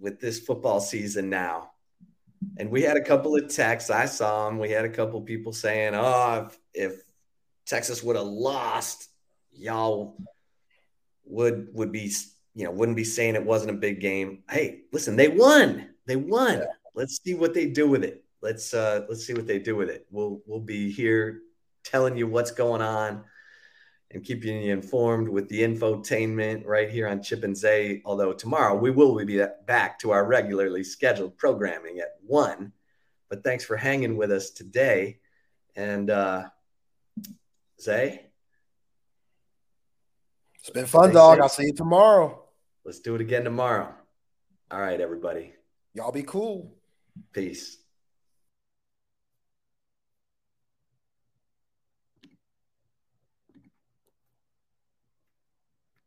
Speaker 1: with this football season now. And we had a couple of texts. I saw them. We had a couple people saying, oh, if, if Texas would have lost, y'all would would be you know wouldn't be saying it wasn't a big game. Hey, listen, they won. They won. Yeah. Let's see what they do with it. Let's uh let's see what they do with it. We'll we'll be here telling you what's going on and keeping you informed with the infotainment right here on Chip and Zay. Although tomorrow we will be back to our regularly scheduled programming at one. But thanks for hanging with us today. And uh, Zay,
Speaker 2: it's been fun, dog. I'll see you tomorrow.
Speaker 1: Let's do it again tomorrow. All right, everybody.
Speaker 2: Y'all be cool.
Speaker 1: Peace.